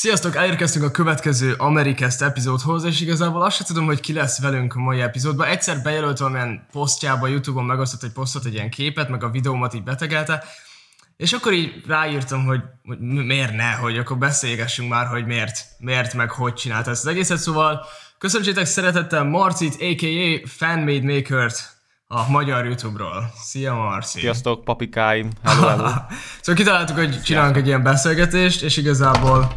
Sziasztok, elérkeztünk a következő Amerikest epizódhoz, és igazából azt sem tudom, hogy ki lesz velünk a mai epizódban. Egyszer bejelölt valamilyen posztjába, Youtube-on megosztott egy posztot, egy ilyen képet, meg a videómat így betegelte, és akkor így ráírtam, hogy, hogy miért ne, hogy akkor beszélgessünk már, hogy miért, miért meg hogy csinálta ezt az egészet. Szóval köszönjétek szeretettel Marcit, a.k.a. Fanmade Maker-t a magyar YouTube-ról. Szia Marci! Sziasztok, papikáim! Hello, hello. szóval kitaláltuk, hogy csinálunk egy ilyen beszélgetést, és igazából...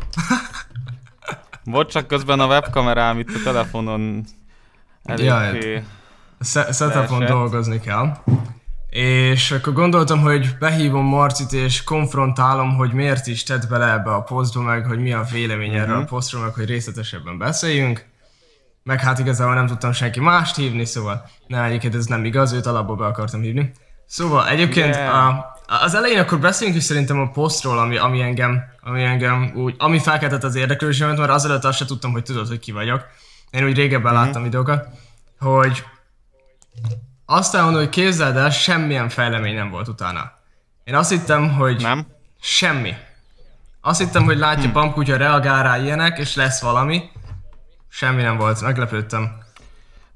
Volt csak közben a webkamerám itt a telefonon eléggé... Setupon dolgozni kell. És akkor gondoltam, hogy behívom Marcit és konfrontálom, hogy miért is tett bele ebbe a posztba, meg hogy mi a vélemény uh-huh. erről a mhm. posztról, meg hogy részletesebben beszéljünk. Meg hát igazából nem tudtam senki mást hívni, szóval ne, egyébként ez nem igaz, őt alapból be akartam hívni. Szóval egyébként yeah. a, az elején akkor beszéljünk is szerintem a posztról, ami, ami engem, ami engem úgy, ami felkeltett az érdeklődésemet, mert azelőtt azt sem tudtam, hogy tudod, hogy ki vagyok. Én úgy régebben mm-hmm. láttam videókat, hogy azt elmondom, hogy képzeld el, semmilyen fejlemény nem volt utána. Én azt hittem, hogy nem? semmi. Azt hittem, hogy látja hmm. Pampkutya reagál rá ilyenek, és lesz valami. Semmi nem volt, meglepődtem.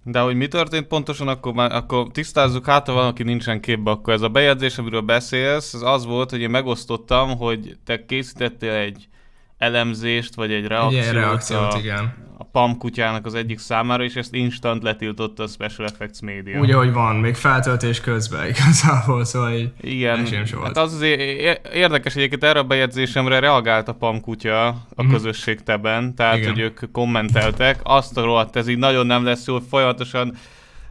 De hogy mi történt pontosan, akkor, már, akkor tisztázzuk, hát ha valaki nincsen képbe, akkor ez a bejegyzés, amiről beszélsz, az az volt, hogy én megosztottam, hogy te készítettél egy elemzést, vagy egy reakciót, egy reakciót a, igen a PAM kutyának az egyik számára, és ezt instant letiltotta a Special Effects Media. Úgy, ahogy van, még feltöltés közben igazából, szóval így Igen, hát az azért érdekes egyébként erre a bejegyzésemre reagált a PAM kutya a mm. közösség teben, tehát Igen. hogy ők kommenteltek, azt a rohadt, ez így nagyon nem lesz jó, folyamatosan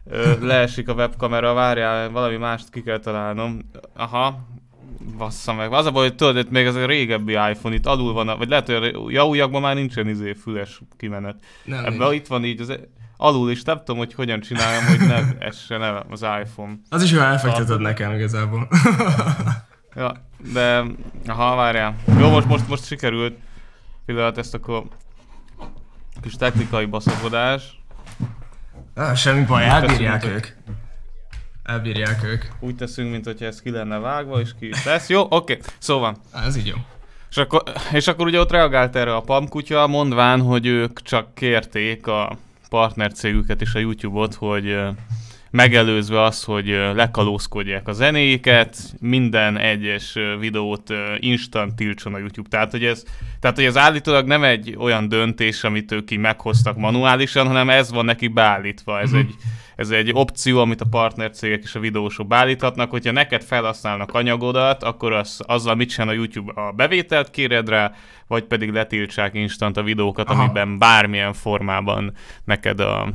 ö, leesik a webkamera, várjál, valami mást ki kell találnom. Aha, Bassza meg. Az a baj, hogy tudod, itt még ez a régebbi iPhone, itt alul van, vagy lehet, hogy a jaújakban már nincsen izé füles kimenet. Nem, Ebben itt van így, az, alul is nem tudom, hogy hogyan csináljam, hogy ne essen el az iPhone. Az is, hogy elfekteted nekem igazából. ja, de ha várjál. Jó, most, most, most sikerült. Pillanat, ezt akkor kis technikai baszakodás. Ah, semmi baj, elbírják ők. Elbírják ők. Úgy teszünk, mint hogyha ez ki lenne vágva, és ki is lesz. Jó, oké, okay. szóval. Ez így jó. És akkor, és akkor ugye ott reagált erre a pamkutya, mondván, hogy ők csak kérték a partnercégüket és a YouTube-ot, hogy megelőzve az, hogy lekalózkodják a zenéket, minden egyes videót instant tiltson a YouTube. Tehát, hogy ez, tehát, hogy ez állítólag nem egy olyan döntés, amit ők így meghoztak manuálisan, hanem ez van neki beállítva. Ez, uh-huh. egy, ez egy opció, amit a partnercégek és a videósok beállíthatnak, hogyha neked felhasználnak anyagodat, akkor az, azzal mit csinál a YouTube a bevételt kéred rá, vagy pedig letiltsák instant a videókat, Aha. amiben bármilyen formában neked a,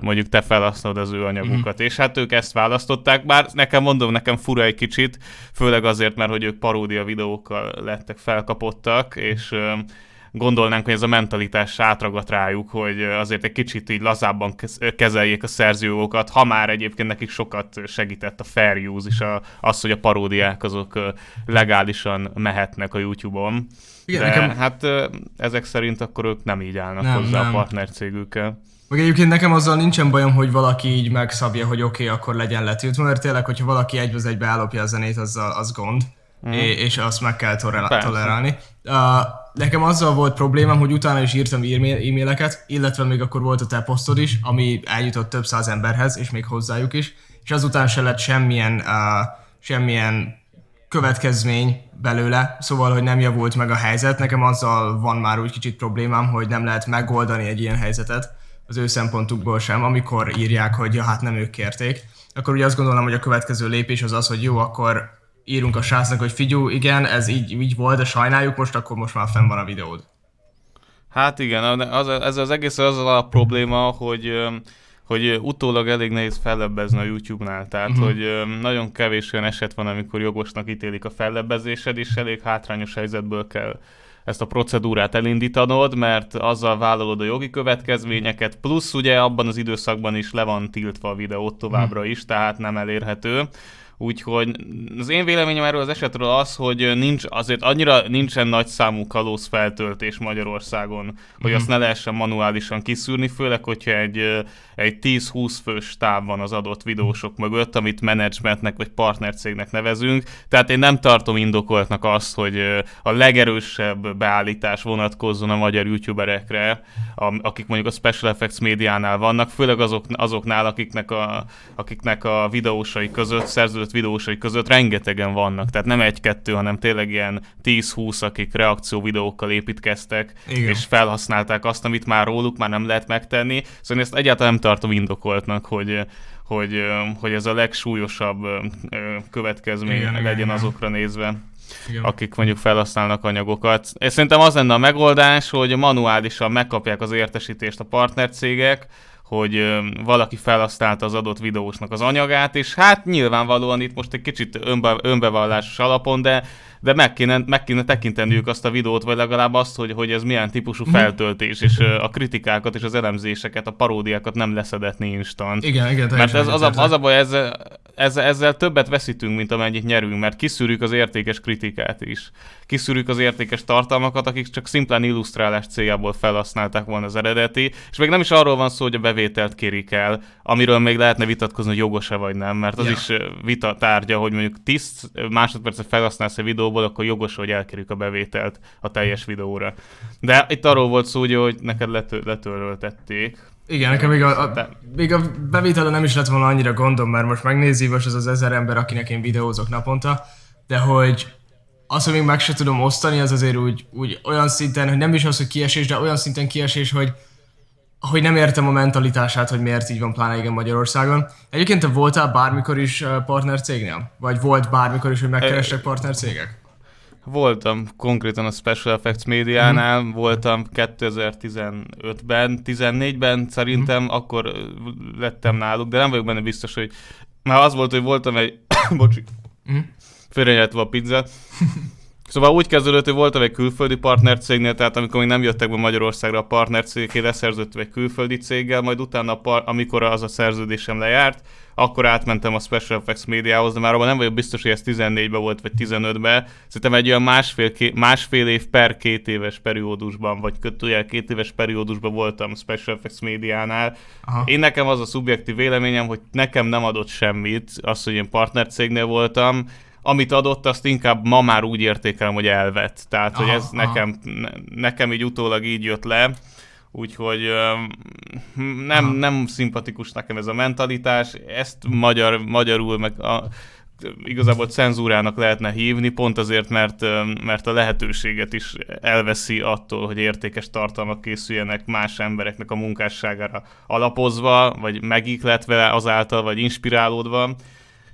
mondjuk te felhasználod az ő anyagukat. Uh-huh. És hát ők ezt választották, bár nekem mondom, nekem fura egy kicsit, főleg azért, mert hogy ők paródia videókkal lettek felkapottak, és gondolnánk, hogy ez a mentalitás átragadt rájuk, hogy azért egy kicsit így lazábban kezeljék a szerzőjogokat, ha már egyébként nekik sokat segített a fair use és a, az, hogy a paródiák azok legálisan mehetnek a YouTube-on. Igen, De nekem... hát ezek szerint akkor ők nem így állnak nem, hozzá nem. a partnercégükkel. Meg egyébként nekem azzal nincsen bajom, hogy valaki így megszabja, hogy oké, okay, akkor legyen letiltva, mert tényleg, hogyha valaki egybe egybe ellopja a zenét, az, az gond, mm. és azt meg kell tolerálni. Uh, nekem azzal volt problémám, hogy utána is írtam e-maileket, illetve még akkor volt a te posztod is, ami eljutott több száz emberhez, és még hozzájuk is, és azután se lett semmilyen, uh, semmilyen következmény belőle, szóval, hogy nem javult meg a helyzet. Nekem azzal van már úgy kicsit problémám, hogy nem lehet megoldani egy ilyen helyzetet az ő szempontukból sem, amikor írják, hogy ja, hát nem ők kérték. Akkor ugye azt gondolom, hogy a következő lépés az az, hogy jó, akkor írunk a srácnak, hogy figyú, igen, ez így, így volt, de sajnáljuk most, akkor most már fenn van a videód. Hát igen, az, ez az egész az a probléma, hogy hogy utólag elég nehéz fellebbezni a YouTube-nál, tehát uh-huh. hogy nagyon kevés olyan eset van, amikor jogosnak ítélik a fellebbezésed, és elég hátrányos helyzetből kell ezt a procedúrát elindítanod, mert azzal vállalod a jogi következményeket, plusz ugye abban az időszakban is le van tiltva a videót továbbra mhm. is, tehát nem elérhető. Úgyhogy az én véleményem erről az esetről az, hogy nincs, azért annyira nincsen nagy számú kalóz feltöltés Magyarországon, hogy azt ne lehessen manuálisan kiszűrni, főleg, hogyha egy, egy 10-20 fős táv van az adott videósok mögött, amit menedzsmentnek vagy partnercégnek nevezünk. Tehát én nem tartom indokoltnak azt, hogy a legerősebb beállítás vonatkozzon a magyar youtuberekre, akik mondjuk a Special Effects médiánál vannak, főleg azok, azoknál, akiknek a, akiknek a videósai között szerződött között, videósai között rengetegen vannak, tehát nem egy-kettő, hanem tényleg ilyen 10-20, akik reakció videókkal építkeztek, Igen. és felhasználták azt, amit már róluk már nem lehet megtenni. Szóval én ezt egyáltalán nem tartom indokoltnak, hogy, hogy, hogy ez a legsúlyosabb következmény Igen, legyen Igen. azokra nézve. Igen. akik mondjuk felhasználnak anyagokat. És szerintem az lenne a megoldás, hogy manuálisan megkapják az értesítést a partnercégek, hogy valaki felhasználta az adott videósnak az anyagát, és hát nyilvánvalóan itt most egy kicsit önbe, önbevallásos alapon, de de meg kéne, meg kéne tekinteniük azt a videót, vagy legalább azt, hogy, hogy ez milyen típusú mhm. feltöltés, és a kritikákat és az elemzéseket, a paródiákat nem leszedetni instant. Igen, igen. Mert ez, az, a, az a baj, ezzel, ezzel, ezzel többet veszítünk, mint amennyit nyerünk, mert kiszűrjük az értékes kritikát is. Kiszűrjük az értékes tartalmakat, akik csak szimplán illusztrálás céljából felhasználták volna az eredeti, és még nem is arról van szó, hogy a bevételt kérik el, amiről még lehetne vitatkozni, hogy jogos-e vagy nem, mert az ja. is vita tárgya, hogy mondjuk 10 másodpercet felhasználsz egy videó videóból, akkor jogos, hogy elkerüljük a bevételt a teljes videóra. De itt arról volt szó, ugye, hogy neked lető, letöröltették. Igen, nekem még a, a, még a bevétele nem is lett volna annyira gondom, mert most megnézi, most az az ezer ember, akinek én videózok naponta, de hogy azt, hogy még meg se tudom osztani, az azért úgy, úgy olyan szinten, hogy nem is az, hogy kiesés, de olyan szinten kiesés, hogy, hogy nem értem a mentalitását, hogy miért így van, pláne igen Magyarországon. Egyébként te voltál bármikor is partner cégnél? Vagy volt bármikor is, hogy megkerestek partner cégek? Voltam konkrétan a Special Effects médiánál, mm. voltam 2015-ben, 14-ben szerintem, mm. akkor lettem náluk, de nem vagyok benne biztos, hogy már az volt, hogy voltam egy, bocsi, mm. félrenyeltve a pizza, Szóval úgy kezdődött, hogy voltam egy külföldi partnercégnél, tehát amikor még nem jöttek be Magyarországra a partnercégek, leszerződtem egy külföldi céggel, majd utána, amikor az a szerződésem lejárt, akkor átmentem a Special Effects médiához, de már abban nem vagyok biztos, hogy ez 14-ben volt, vagy 15-ben. Szerintem egy olyan másfél, másfél év per két éves periódusban, vagy kötőjel két éves periódusban voltam Special Effects médiánál. Aha. Én nekem az a szubjektív véleményem, hogy nekem nem adott semmit, az, hogy én partnercégnél voltam, amit adott, azt inkább ma már úgy értékelem, hogy elvett. Tehát, aha, hogy ez aha. nekem, nekem így utólag így jött le. Úgyhogy nem, nem szimpatikus nekem ez a mentalitás, ezt magyar, magyarul meg a, igazából cenzúrának lehetne hívni, pont azért, mert, mert a lehetőséget is elveszi attól, hogy értékes tartalmak készüljenek más embereknek a munkásságára alapozva, vagy megikletve azáltal, vagy inspirálódva.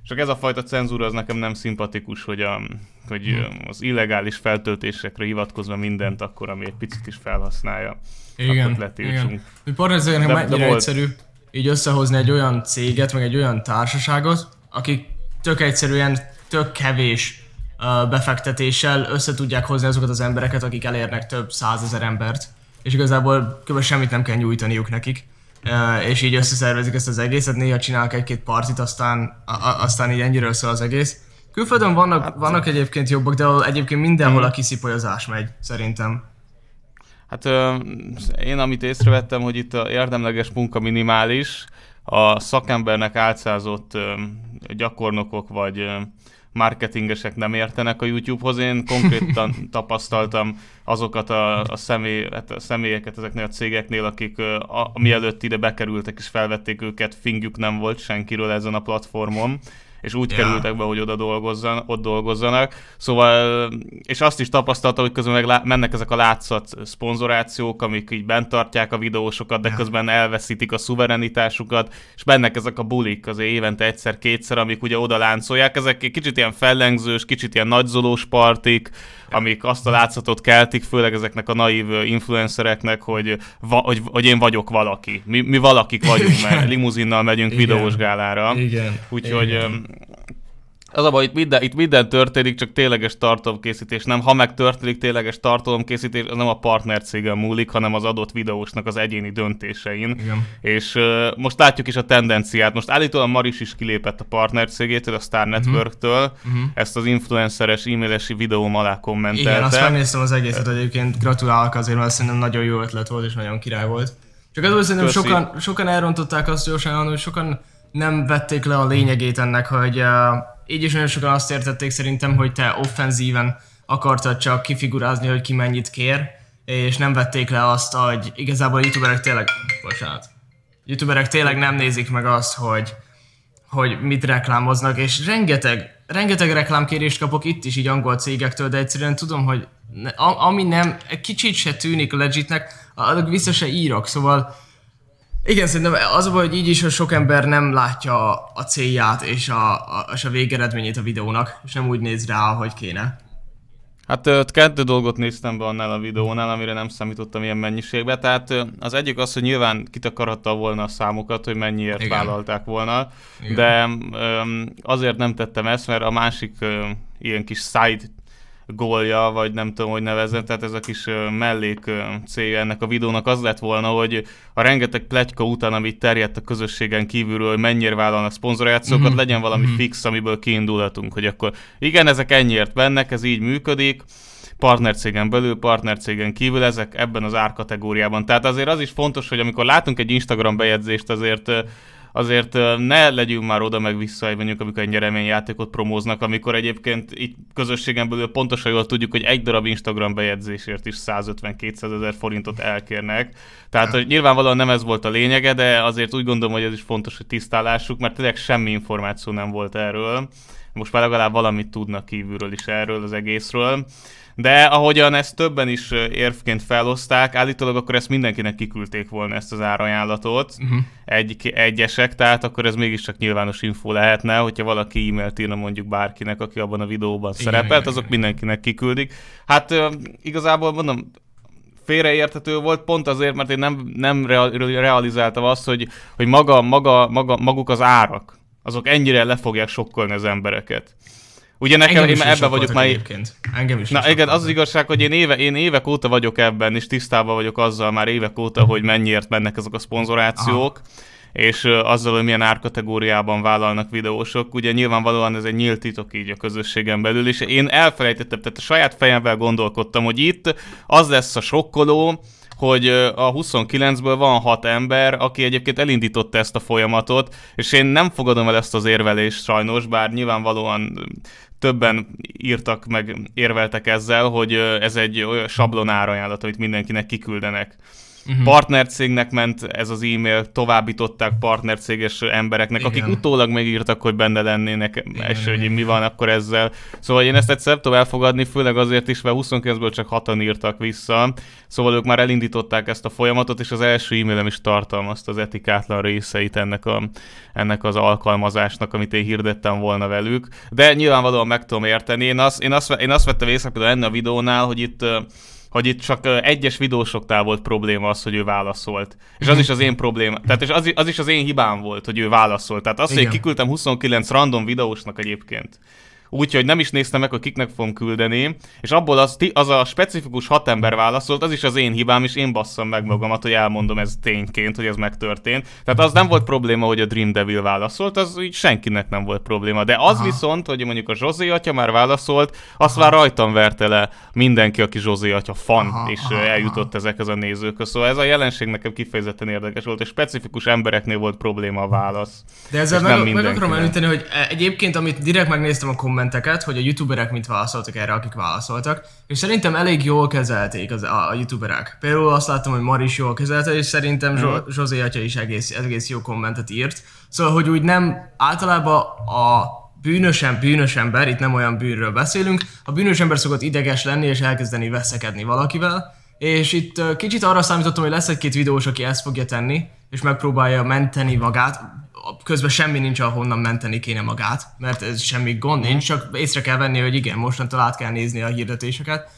Csak ez a fajta cenzúra az nekem nem szimpatikus, hogy, a, hogy hmm. az illegális feltöltésekre hivatkozva mindent akkor, ami egy picit is felhasználja. Igen, igen. Partnerzőnek mennyire volt... egyszerű így összehozni egy olyan céget, meg egy olyan társaságot, akik tök egyszerűen, tök kevés uh, befektetéssel össze tudják hozni azokat az embereket, akik elérnek több százezer embert, és igazából kb. semmit nem kell nyújtaniuk nekik és így összeszervezik ezt az egészet, néha csinálnak egy-két partit, aztán, a, aztán így ennyiről szól az egész. Külföldön vannak, hát, vannak egyébként jobbak, de egyébként mindenhol a kiszipolyozás megy, szerintem. Hát én amit észrevettem, hogy itt a érdemleges munka minimális, a szakembernek álcázott gyakornokok vagy marketingesek nem értenek a YouTube-hoz. Én konkrétan tapasztaltam azokat a, a, személy, hát a személyeket ezeknél a cégeknél, akik a, mielőtt ide bekerültek és felvették őket, fingjük nem volt senkiről ezen a platformon és úgy yeah. kerültek be, hogy oda dolgozzan, ott dolgozzanak. Szóval, és azt is tapasztalta, hogy közben meg lá- mennek ezek a látszat szponzorációk, amik így bent tartják a videósokat, de yeah. közben elveszítik a szuverenitásukat, és bennek ezek a bulik azért évente egyszer-kétszer, amik ugye oda láncolják. Ezek kicsit ilyen fellengzős, kicsit ilyen nagyzolós partik, amik azt a látszatot keltik, főleg ezeknek a naív influencereknek, hogy, va, hogy, hogy én vagyok valaki. Mi, mi valakik vagyunk, mert limuzinnal megyünk Igen. videós gálára. Igen. Úgyhogy Igen. Az a baj, itt minden, itt minden történik, csak tényleges tartalomkészítés. Nem, ha meg történik tényleges tartalomkészítés, az nem a partner cégen múlik, hanem az adott videósnak az egyéni döntésein. Igen. És uh, most látjuk is a tendenciát. Most állítólag Maris is kilépett a partner cégétől, a Star mhm. Network-től. Uh-huh. Ezt az influenceres e-mailesi videóm alá kommentelte. Igen, azt megnéztem az egészet egyébként. Gratulálok azért, mert szerintem nagyon jó ötlet volt, és nagyon király volt. Csak az szerintem sokan, sokan elrontották azt gyorsan, hogy sokan nem vették le a lényegét ennek, hogy uh, így is nagyon sokan azt értették szerintem, hogy te offenzíven akartad csak kifigurázni, hogy ki mennyit kér, és nem vették le azt, hogy igazából a youtuberek tényleg, bocsánat, youtuberek tényleg nem nézik meg azt, hogy, hogy mit reklámoznak, és rengeteg, rengeteg reklámkérést kapok itt is így angol cégektől, de egyszerűen tudom, hogy ami nem, kicsit se tűnik legitnek, adok vissza se írok, szóval igen, szerintem az a baj, hogy így is, hogy sok ember nem látja a célját és a, a, és a végeredményét a videónak, és nem úgy néz rá, ahogy kéne. Hát kettő dolgot néztem be annál a videónál, amire nem számítottam ilyen mennyiségbe. Tehát az egyik az, hogy nyilván kitakarhatta volna a számokat, hogy mennyiért Igen. vállalták volna, Igen. de azért nem tettem ezt, mert a másik ilyen kis side gólja, vagy nem tudom, hogy nevezem, tehát ez a kis mellék célja ennek a videónak az lett volna, hogy a rengeteg pletyka után, amit terjedt a közösségen kívülről, hogy mennyire vállalnak szponzorációkat, mm-hmm. legyen valami mm-hmm. fix, amiből kiindulhatunk, hogy akkor igen, ezek ennyiért bennek, ez így működik, partnercégen belül, partnercégen kívül, ezek ebben az árkategóriában. Tehát azért az is fontos, hogy amikor látunk egy Instagram bejegyzést, azért azért ne legyünk már oda meg vissza, hogy mondjuk amikor egy nyereményjátékot promóznak, amikor egyébként itt közösségen belül pontosan jól tudjuk, hogy egy darab Instagram bejegyzésért is 150-200 ezer forintot elkérnek. Tehát hogy nyilvánvalóan nem ez volt a lényege, de azért úgy gondolom, hogy ez is fontos, hogy tisztálásuk, mert tényleg semmi információ nem volt erről. Most már legalább valamit tudnak kívülről is erről az egészről. De ahogyan ezt többen is érvként felhozták, állítólag akkor ezt mindenkinek kiküldték volna ezt az árajánlatot, uh-huh. egy, egyesek, tehát akkor ez mégiscsak nyilvános info lehetne, hogyha valaki e-mailt írna mondjuk bárkinek, aki abban a videóban igen, szerepelt, igen, azok igen. mindenkinek kiküldik. Hát igazából mondom, félreérthető volt, pont azért, mert én nem, nem realizáltam azt, hogy, hogy maga, maga, maga, maguk az árak, azok ennyire le fogják sokkolni az embereket. Ugye nekem, én ebben vagyok már... Egyébként. Engem is Na igen, az, az igazság, hogy én, éve, én évek óta vagyok ebben, és tisztában vagyok azzal már évek óta, hogy mennyiért mennek ezek a szponzorációk. Aha és azzal, hogy milyen árkategóriában vállalnak videósok. Ugye nyilvánvalóan ez egy nyílt titok így a közösségen belül, és én elfelejtettem, tehát a saját fejemvel gondolkodtam, hogy itt az lesz a sokkoló, hogy a 29-ből van 6 ember, aki egyébként elindította ezt a folyamatot, és én nem fogadom el ezt az érvelést sajnos, bár nyilvánvalóan többen írtak meg, érveltek ezzel, hogy ez egy olyan sablonárajánlat, amit mindenkinek kiküldenek uh-huh. partnercégnek ment ez az e-mail, továbbították partnercéges embereknek, Igen. akik utólag megírtak, hogy benne lennének, Igen. és hogy mi van akkor ezzel. Szóval én ezt egyszer tudom elfogadni, főleg azért is, mert 29-ből csak hatan írtak vissza, szóval ők már elindították ezt a folyamatot, és az első e-mailem is tartalmazta az etikátlan részeit ennek, a, ennek az alkalmazásnak, amit én hirdettem volna velük. De nyilvánvalóan meg tudom érteni. Én azt, én azt, én azt vettem észre például ennél a videónál, hogy itt hogy itt csak egyes videósoknál volt probléma az, hogy ő válaszolt. És az is az én probléma. Tehát és az, az is az én hibám volt, hogy ő válaszolt. Tehát azt, Igen. hogy kiküldtem 29 random videósnak egyébként, úgyhogy nem is néztem meg, hogy kiknek fogom küldeni, és abból az, az a specifikus hat ember válaszolt, az is az én hibám, és én basszam meg magamat, hogy elmondom ez tényként, hogy ez megtörtént. Tehát az nem volt probléma, hogy a Dream Devil válaszolt, az így senkinek nem volt probléma. De az Aha. viszont, hogy mondjuk a Zsozé atya már válaszolt, azt Aha. már rajtam verte le mindenki, aki Zsozé atya fan, Aha. és eljutott ezekhez a nézőkhöz. Szóval ez a jelenség nekem kifejezetten érdekes volt, és specifikus embereknél volt probléma a válasz. De ezzel meg, meg akarom említeni, hogy egyébként, amit direkt megnéztem a komment kommenteket, hogy a youtuberek mit válaszoltak erre, akik válaszoltak, és szerintem elég jól kezelték az, a, a youtuberek. Például azt láttam, hogy Maris jól kezelte, és szerintem mm. Zsozé atya is egész, egész jó kommentet írt. Szóval, hogy úgy nem általában a bűnösen bűnös ember, itt nem olyan bűnről beszélünk, a bűnös ember szokott ideges lenni és elkezdeni veszekedni valakivel, és itt kicsit arra számítottam, hogy lesz egy-két videós, aki ezt fogja tenni, és megpróbálja menteni magát, közben semmi nincs, ahonnan menteni kéne magát, mert ez semmi gond nincs, csak észre kell venni, hogy igen, mostantól át kell nézni a hirdetéseket.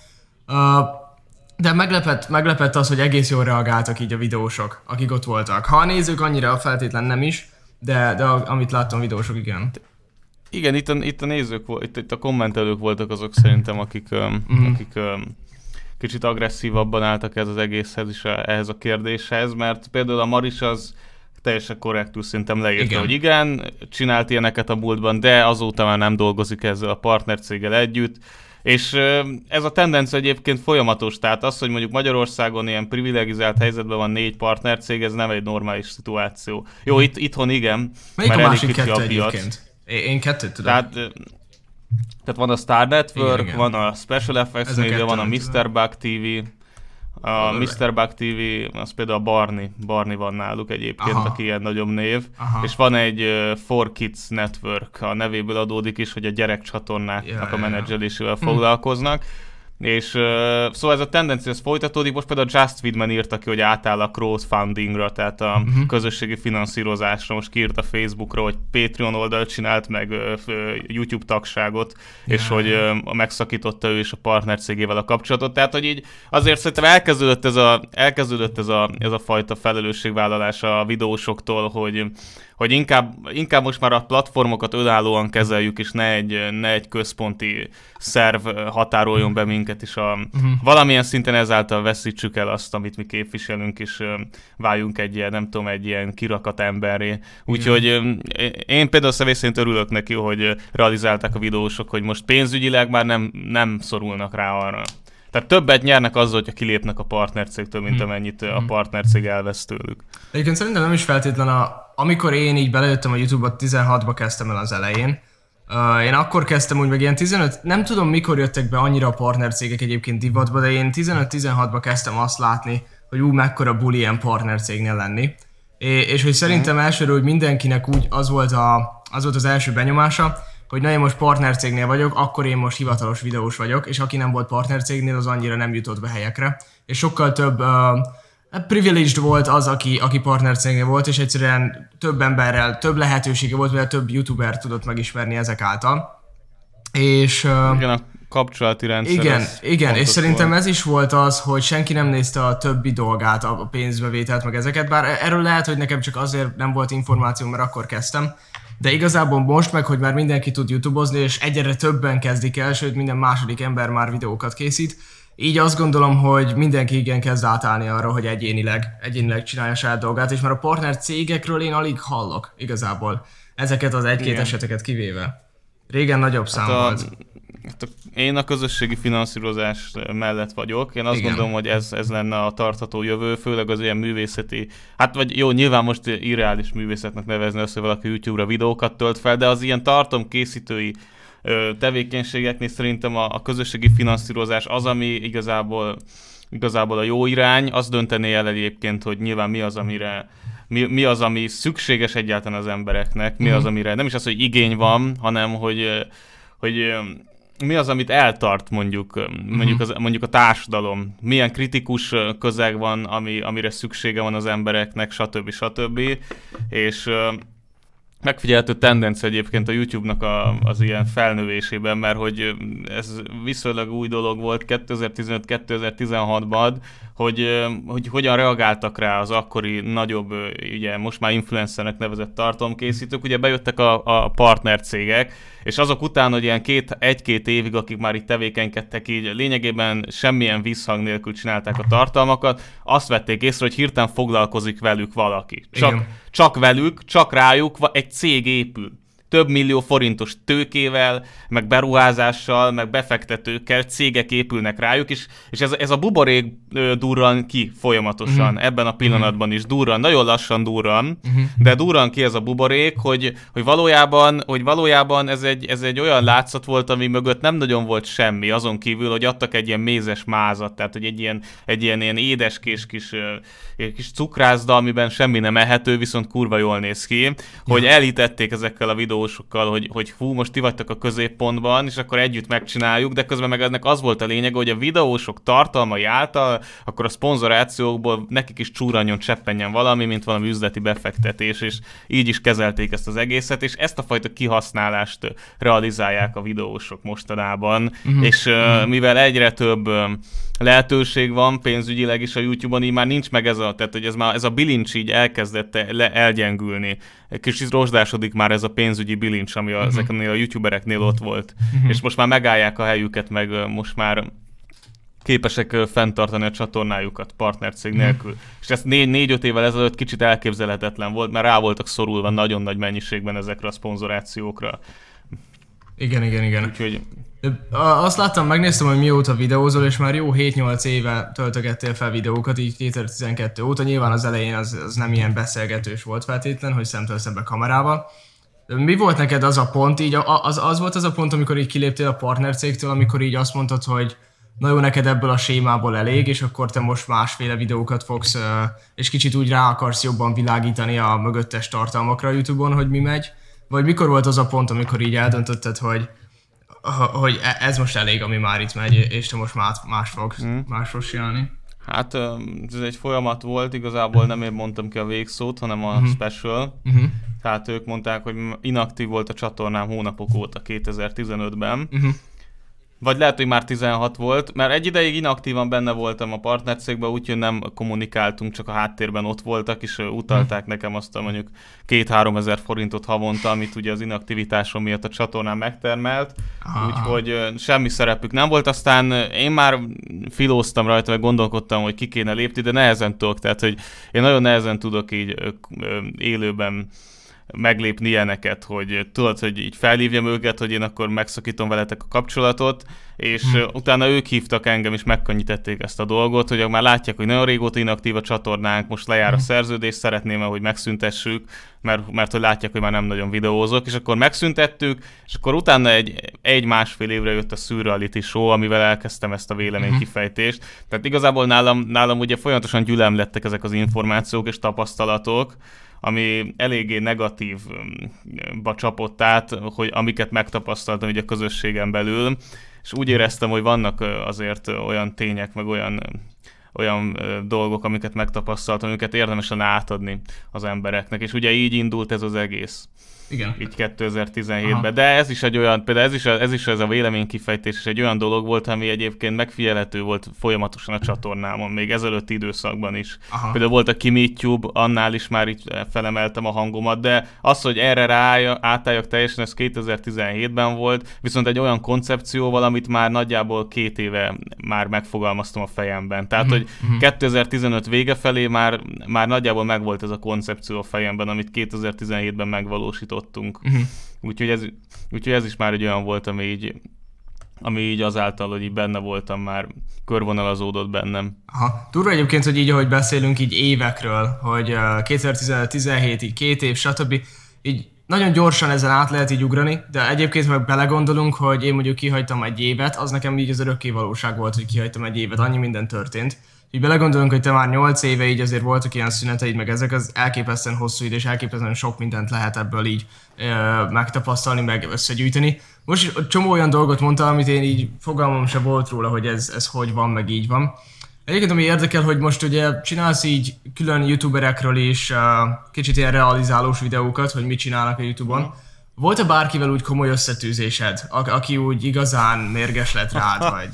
De meglepett, meglepett az, hogy egész jól reagáltak így a videósok, akik ott voltak. Ha a nézők annyira feltétlen nem is, de, de amit láttam videósok, igen. Igen, itt a, itt a nézők, itt, itt a kommentelők voltak azok szerintem, akik, mm. akik kicsit agresszívabban álltak ez az egészhez is, ehhez a kérdéshez, mert például a Maris az teljesen korrektül szerintem leírta, igen. hogy igen, csinált ilyeneket a múltban, de azóta már nem dolgozik ezzel a partnercéggel együtt, és ez a tendencia egyébként folyamatos, tehát az, hogy mondjuk Magyarországon ilyen privilegizált helyzetben van négy partnercég, ez nem egy normális szituáció. Jó, itt, itthon igen, Melyik mert a másik kettő a piac. Egyébként? Én kettőt tudom. Tehát, tehát van a Star Network, igen, igen. van a Special Effects Media, van a Mr. Bug TV, a Mr. Bug TV, az például a Barney, Barney van náluk egyébként, Aha. aki ilyen nagyobb név, Aha. és van egy uh, Four Kids Network, a nevéből adódik is, hogy a gyerekcsatornáknak yeah, a menedzselésével yeah. foglalkoznak. Hm és uh, szóval ez a tendencia ez folytatódik, most például Just Widman írta ki, hogy átáll a crowdfundingra, tehát a uh-huh. közösségi finanszírozásra, most kiírt a Facebookra, hogy Patreon oldalt csinált, meg uh, YouTube tagságot, yeah. és hogy uh, megszakította ő és a partner cégével a kapcsolatot, tehát hogy így azért szerintem elkezdődött ez a, elkezdődött ez a, ez a fajta felelősségvállalás a videósoktól, hogy hogy inkább, inkább most már a platformokat önállóan kezeljük, és ne egy, ne egy központi szerv határoljon be minket, és a, uh-huh. valamilyen szinten ezáltal veszítsük el azt, amit mi képviselünk, és váljunk egy ilyen, nem tudom, egy ilyen kirakat emberré. Úgyhogy én például személy szerint örülök neki, hogy realizálták a videósok, hogy most pénzügyileg már nem, nem szorulnak rá arra. Tehát többet nyernek azzal, hogyha kilépnek a partnercégtől, mint hmm. amennyit a hmm. partnercég elvesz tőlük. Egyébként szerintem nem is feltétlen a, amikor én így belejöttem a YouTube-ot, 16-ba kezdtem el az elején, Uh, én akkor kezdtem úgy, meg ilyen 15, nem tudom mikor jöttek be annyira a partnercégek egyébként divatba, de én 15-16-ba kezdtem azt látni, hogy ú, mekkora buli ilyen partnercégnél lenni. É, és hogy szerintem mhm. elsőről, hogy mindenkinek úgy az volt, a, az volt az első benyomása, hogy na én most partnercégnél vagyok, akkor én most hivatalos videós vagyok, és aki nem volt partnercégnél, az annyira nem jutott be helyekre. És sokkal több uh, privileged volt az, aki, aki partnercégnél volt, és egyszerűen több emberrel, több lehetősége volt, mert több youtuber tudott megismerni ezek által. És... Igen, a kapcsolati rendszer. Igen, igen és szerintem volt. ez is volt az, hogy senki nem nézte a többi dolgát, a pénzbevételt, meg ezeket, bár erről lehet, hogy nekem csak azért nem volt információ, mert akkor kezdtem, de igazából most meg, hogy már mindenki tud youtubozni, és egyre többen kezdik el, sőt minden második ember már videókat készít, így azt gondolom, hogy mindenki igen kezd átállni arra, hogy egyénileg, egyénileg csinálja saját dolgát, és már a partner cégekről én alig hallok igazából. Ezeket az egy-két igen. eseteket kivéve. Régen nagyobb szám hát a, volt. Hát a, én a közösségi finanszírozás mellett vagyok. Én azt Igen. gondolom, hogy ez, ez lenne a tartható jövő, főleg az ilyen művészeti, hát vagy jó, nyilván most irreális művészetnek nevezni azt, hogy valaki YouTube-ra videókat tölt fel, de az ilyen tartomkészítői tevékenységeknél szerintem a, a közösségi finanszírozás az, ami igazából igazából a jó irány, az döntené el egyébként, hogy nyilván mi az, amire mi, mi az, ami szükséges egyáltalán az embereknek, mi mm. az, amire nem is az, hogy igény van, hanem hogy, hogy mi az, amit eltart mondjuk, mondjuk, mhm. az, mondjuk a társadalom, milyen kritikus közeg van, ami, amire szüksége van az embereknek, stb. stb. És megfigyelhető tendencia egyébként a YouTube-nak a, az ilyen felnövésében, mert hogy ez viszonylag új dolog volt 2015-2016-ban, hogy, hogy hogyan reagáltak rá az akkori nagyobb, ugye most már influencernek nevezett tartalomkészítők, ugye bejöttek a, a partnercégek, és azok után, hogy ilyen két, egy-két évig, akik már itt tevékenykedtek így, lényegében semmilyen visszhang nélkül csinálták a tartalmakat, azt vették észre, hogy hirtelen foglalkozik velük valaki. Csak, csak velük, csak rájuk egy cég épül több millió forintos tőkével, meg beruházással, meg befektetőkkel cégek épülnek rájuk, és, és ez, ez a buborék durran ki folyamatosan, uh-huh. ebben a pillanatban uh-huh. is durran, nagyon lassan durran, uh-huh. de durran ki ez a buborék, hogy, hogy valójában, hogy valójában ez, egy, ez egy olyan látszat volt, ami mögött nem nagyon volt semmi, azon kívül, hogy adtak egy ilyen mézes mázat, tehát hogy egy ilyen, egy ilyen, ilyen édeskés kis, kis cukrászda, amiben semmi nem ehető, viszont kurva jól néz ki, hogy elhitették ezekkel a videó videósokkal, hogy, hogy hú, most ti vagytok a középpontban, és akkor együtt megcsináljuk, de közben meg ennek az volt a lényeg, hogy a videósok tartalmai által, akkor a szponzorációkból nekik is csúranyon cseppenjen valami, mint valami üzleti befektetés, és így is kezelték ezt az egészet, és ezt a fajta kihasználást realizálják a videósok mostanában, uh-huh. és uh, mivel egyre több lehetőség van pénzügyileg is a YouTube-on, így már nincs meg ez a, tehát hogy ez már ez a bilincs így elkezdett le, elgyengülni. Kicsit rozsdásodik már ez a pénzügyi bilincs, ami uh-huh. ezeknél a youtubereknél ott volt. Uh-huh. És most már megállják a helyüket, meg most már képesek fenntartani a csatornájukat partnercég nélkül. Mm. És ez négy-öt évvel ezelőtt kicsit elképzelhetetlen volt, mert rá voltak szorulva nagyon nagy mennyiségben ezekre a szponzorációkra. Igen, igen, igen. Úgyhogy... Azt láttam, megnéztem, hogy mióta videózol, és már jó 7-8 éve töltögettél fel videókat, így 2012 óta. Nyilván az elején az, az nem ilyen beszélgetős volt feltétlen, hogy szemtől szembe kamerával. Mi volt neked az a pont, így az, az volt az a pont, amikor így kiléptél a partnercégtől, amikor így azt mondtad, hogy na jó, neked ebből a sémából elég, és akkor te most másféle videókat fogsz, és kicsit úgy rá akarsz jobban világítani a mögöttes tartalmakra a Youtube-on, hogy mi megy? Vagy mikor volt az a pont, amikor így eldöntötted, hogy, hogy e, ez most elég, ami már itt megy, és te most más, más fogsz, mm. más fogsz csinálni? Hát ez egy folyamat volt, igazából nem én mondtam ki a végszót, hanem a uh-huh. special. Uh-huh. Tehát ők mondták, hogy inaktív volt a csatornám hónapok óta 2015-ben. Uh-huh vagy lehet, hogy már 16 volt, mert egy ideig inaktívan benne voltam a partnercégben, úgyhogy nem kommunikáltunk, csak a háttérben ott voltak, és utalták nekem azt a mondjuk 2-3 ezer forintot havonta, amit ugye az inaktivitásom miatt a csatornán megtermelt, úgyhogy semmi szerepük nem volt. Aztán én már filóztam rajta, vagy gondolkodtam, hogy ki kéne lépni, de nehezen tudok, tehát hogy én nagyon nehezen tudok így élőben meglépni ilyeneket, hogy tudod, hogy így felhívjam őket, hogy én akkor megszakítom veletek a kapcsolatot, és hmm. utána ők hívtak engem, és megkönnyítették ezt a dolgot, hogy már látják, hogy nagyon régóta inaktív a csatornánk, most lejár hmm. a szerződés, szeretném, hogy megszüntessük, mert, mert hogy látják, hogy már nem nagyon videózok, és akkor megszüntettük, és akkor utána egy, egy-másfél évre jött a Surreality Show, amivel elkezdtem ezt a véleménykifejtést. Hmm. Tehát igazából nálam, nálam ugye folyamatosan gyülemlettek ezek az információk és tapasztalatok, ami eléggé negatívba csapott át, hogy amiket megtapasztaltam ugye a közösségen belül, és úgy éreztem, hogy vannak azért olyan tények, meg olyan olyan dolgok, amiket megtapasztaltam, amiket érdemesen átadni az embereknek, és ugye így indult ez az egész. Igen. Így 2017-ben. De ez is egy olyan, például ez is, ez is ez a véleménykifejtés, és egy olyan dolog volt, ami egyébként megfigyelhető volt folyamatosan a csatornámon, még ezelőtti időszakban is. Aha. Például volt a YouTube, annál is már így felemeltem a hangomat, de az, hogy erre rá átálljak teljesen, ez 2017-ben volt, viszont egy olyan koncepcióval, amit már nagyjából két éve már megfogalmaztam a fejemben. Tehát, uh-huh. hogy uh-huh. 2015 vége felé már, már nagyjából megvolt ez a koncepció a fejemben, amit 2017-ben megvalósított jutottunk. Uh-huh. Úgyhogy, ez, úgyhogy ez is már egy olyan volt, ami így, ami így azáltal, hogy így benne voltam, már körvonalazódott bennem. Aha. Durva egyébként, hogy így, ahogy beszélünk így évekről, hogy uh, 2017, így két év, stb. Így nagyon gyorsan ezen át lehet így ugrani, de egyébként meg belegondolunk, hogy én mondjuk kihagytam egy évet, az nekem így az örökké valóság volt, hogy kihagytam egy évet, annyi minden történt így belegondolunk, hogy te már 8 éve így azért voltak ilyen szüneteid, meg ezek az elképesztően hosszú idő, és elképesztően sok mindent lehet ebből így ö, megtapasztalni, meg összegyűjteni. Most csomó olyan dolgot mondtál, amit én így fogalmam se volt róla, hogy ez, ez hogy van, meg így van. Egyébként ami érdekel, hogy most ugye csinálsz így külön youtuberekről is uh, kicsit ilyen realizálós videókat, hogy mit csinálnak a Youtube-on. Volt-e bárkivel úgy komoly összetűzésed, a- aki úgy igazán mérges lett rád, vagy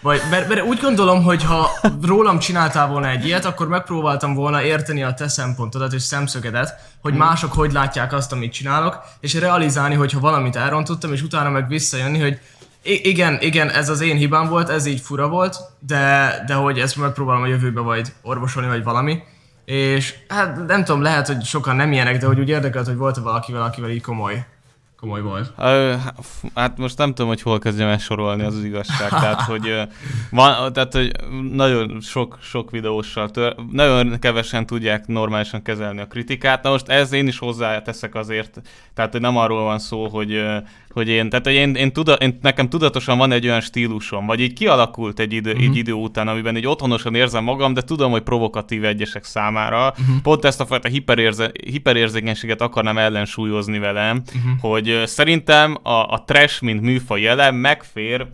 vagy, mert, mert úgy gondolom, hogy ha rólam csináltál volna egy ilyet, akkor megpróbáltam volna érteni a te szempontodat és szemszögedet, hogy hmm. mások hogy látják azt, amit csinálok, és realizálni, hogyha valamit elrontottam, és utána meg visszajönni, hogy igen, igen, ez az én hibám volt, ez így fura volt, de, de hogy ezt megpróbálom a jövőbe vagy orvosolni, vagy valami. És hát nem tudom, lehet, hogy sokan nem ilyenek, de hogy úgy érdekelt, hogy volt-e valakivel, akivel így komoly komoly volt. Hát most nem tudom, hogy hol kezdjem el sorolni, az az igazság. tehát, hogy, van, tehát, hogy nagyon sok, sok videóssal tör, nagyon kevesen tudják normálisan kezelni a kritikát. Na most ez én is hozzáteszek azért, tehát hogy nem arról van szó, hogy, hogy én, tehát hogy én, én, tuda, én, nekem tudatosan van egy olyan stílusom, vagy így kialakult egy idő, uh-huh. egy idő után, amiben egy otthonosan érzem magam, de tudom, hogy provokatív egyesek számára. Uh-huh. Pont ezt a fajta hiperérze, hiperérzékenységet akarnám ellensúlyozni velem, uh-huh. hogy szerintem a, a trash, mint műfaj jelen megfér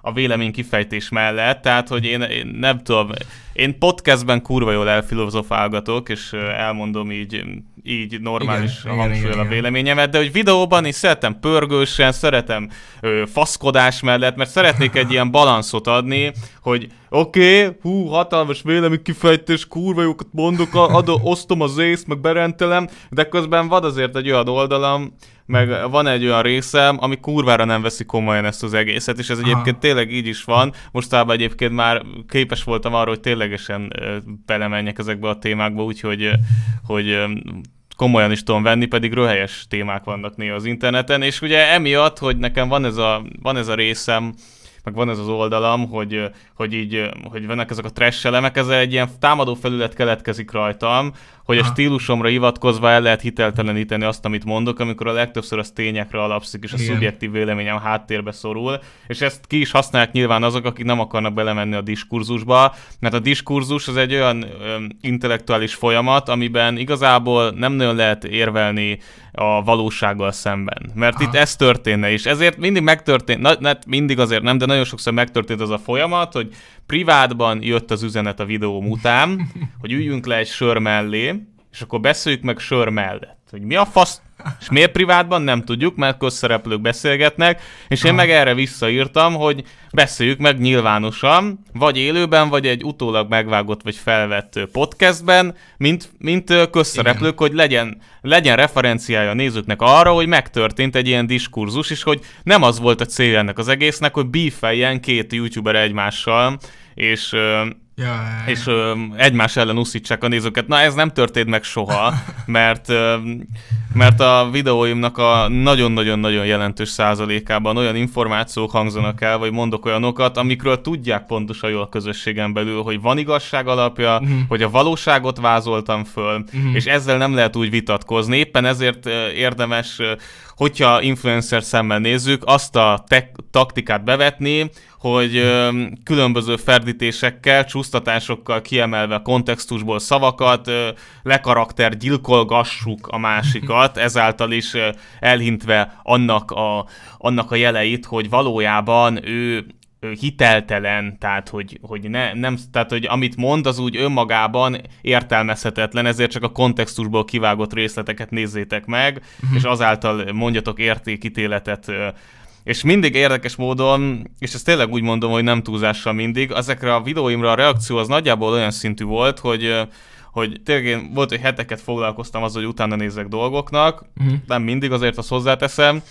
a vélemény kifejtés mellett, tehát hogy én, én nem tudom, én podcastben kurva jól elfilozofálgatok, és elmondom így, így normális hangsúlyol a véleményemet, de hogy videóban is szeretem pörgősen, szeretem ö, faszkodás mellett, mert szeretnék egy ilyen balanszot adni, hogy oké, okay, hú, hatalmas vélemény kifejtés, kurva jókat mondok, adom, osztom az észt, meg berentelem, de közben vad azért egy olyan oldalam, meg van egy olyan részem, ami kurvára nem veszi komolyan ezt az egészet, és ez egyébként tényleg így is van. Mostában egyébként már képes voltam arra, hogy ténylegesen belemenjek ezekbe a témákba, úgyhogy hogy komolyan is tudom venni, pedig röhelyes témák vannak néha az interneten, és ugye emiatt, hogy nekem van ez a, van ez a részem, meg van ez az oldalam, hogy, hogy így, hogy vannak ezek a trash elemek, ez egy ilyen támadó felület keletkezik rajtam, hogy a stílusomra hivatkozva el lehet hitelteleníteni azt, amit mondok, amikor a legtöbbször az tényekre alapszik, és a Igen. szubjektív véleményem háttérbe szorul, és ezt ki is használják nyilván azok, akik nem akarnak belemenni a diskurzusba, mert a diskurzus az egy olyan ö, intellektuális folyamat, amiben igazából nem nagyon lehet érvelni a valósággal szemben. Mert Aha. itt ez történne, és ezért mindig megtörtént, na, na, mindig azért nem, de nagyon sokszor megtörtént az a folyamat, hogy privátban jött az üzenet a videóm után, hogy üljünk le egy sör mellé, és akkor beszéljük meg sör mellett. Hogy mi a fasz, és miért privátban, nem tudjuk, mert közszereplők beszélgetnek, és én meg erre visszaírtam, hogy beszéljük meg nyilvánosan, vagy élőben, vagy egy utólag megvágott vagy felvett podcastben, mint, mint közszereplők, Igen. hogy legyen, legyen referenciája a nézőknek arra, hogy megtörtént egy ilyen diskurzus, és hogy nem az volt a célja ennek az egésznek, hogy bífeljen két youtuber egymással, és Ja, ja, ja. és ö, egymás ellen uszítsák a nézőket. Na ez nem történt meg soha, mert, ö, mert a videóimnak a nagyon-nagyon-nagyon jelentős százalékában olyan információk hangzanak el, vagy mondok olyanokat, amikről tudják pontosan jól a közösségen belül, hogy van igazság alapja, uh-huh. hogy a valóságot vázoltam föl, uh-huh. és ezzel nem lehet úgy vitatkozni. Éppen ezért érdemes hogyha influencer szemmel nézzük, azt a te- taktikát bevetni, hogy ö, különböző ferdítésekkel, csúsztatásokkal kiemelve kontextusból szavakat, ö, lekarakter gyilkolgassuk a másikat, ezáltal is ö, elhintve annak a, annak a jeleit, hogy valójában ő hiteltelen, tehát hogy, hogy, ne, nem, tehát hogy amit mond, az úgy önmagában értelmezhetetlen, ezért csak a kontextusból kivágott részleteket nézzétek meg, uh-huh. és azáltal mondjatok értékítéletet és mindig érdekes módon, és ezt tényleg úgy mondom, hogy nem túlzással mindig, ezekre a videóimra a reakció az nagyjából olyan szintű volt, hogy hogy tényleg én volt, hogy heteket foglalkoztam azzal, hogy utána nézek dolgoknak, uh-huh. nem mindig, azért azt hozzáteszem,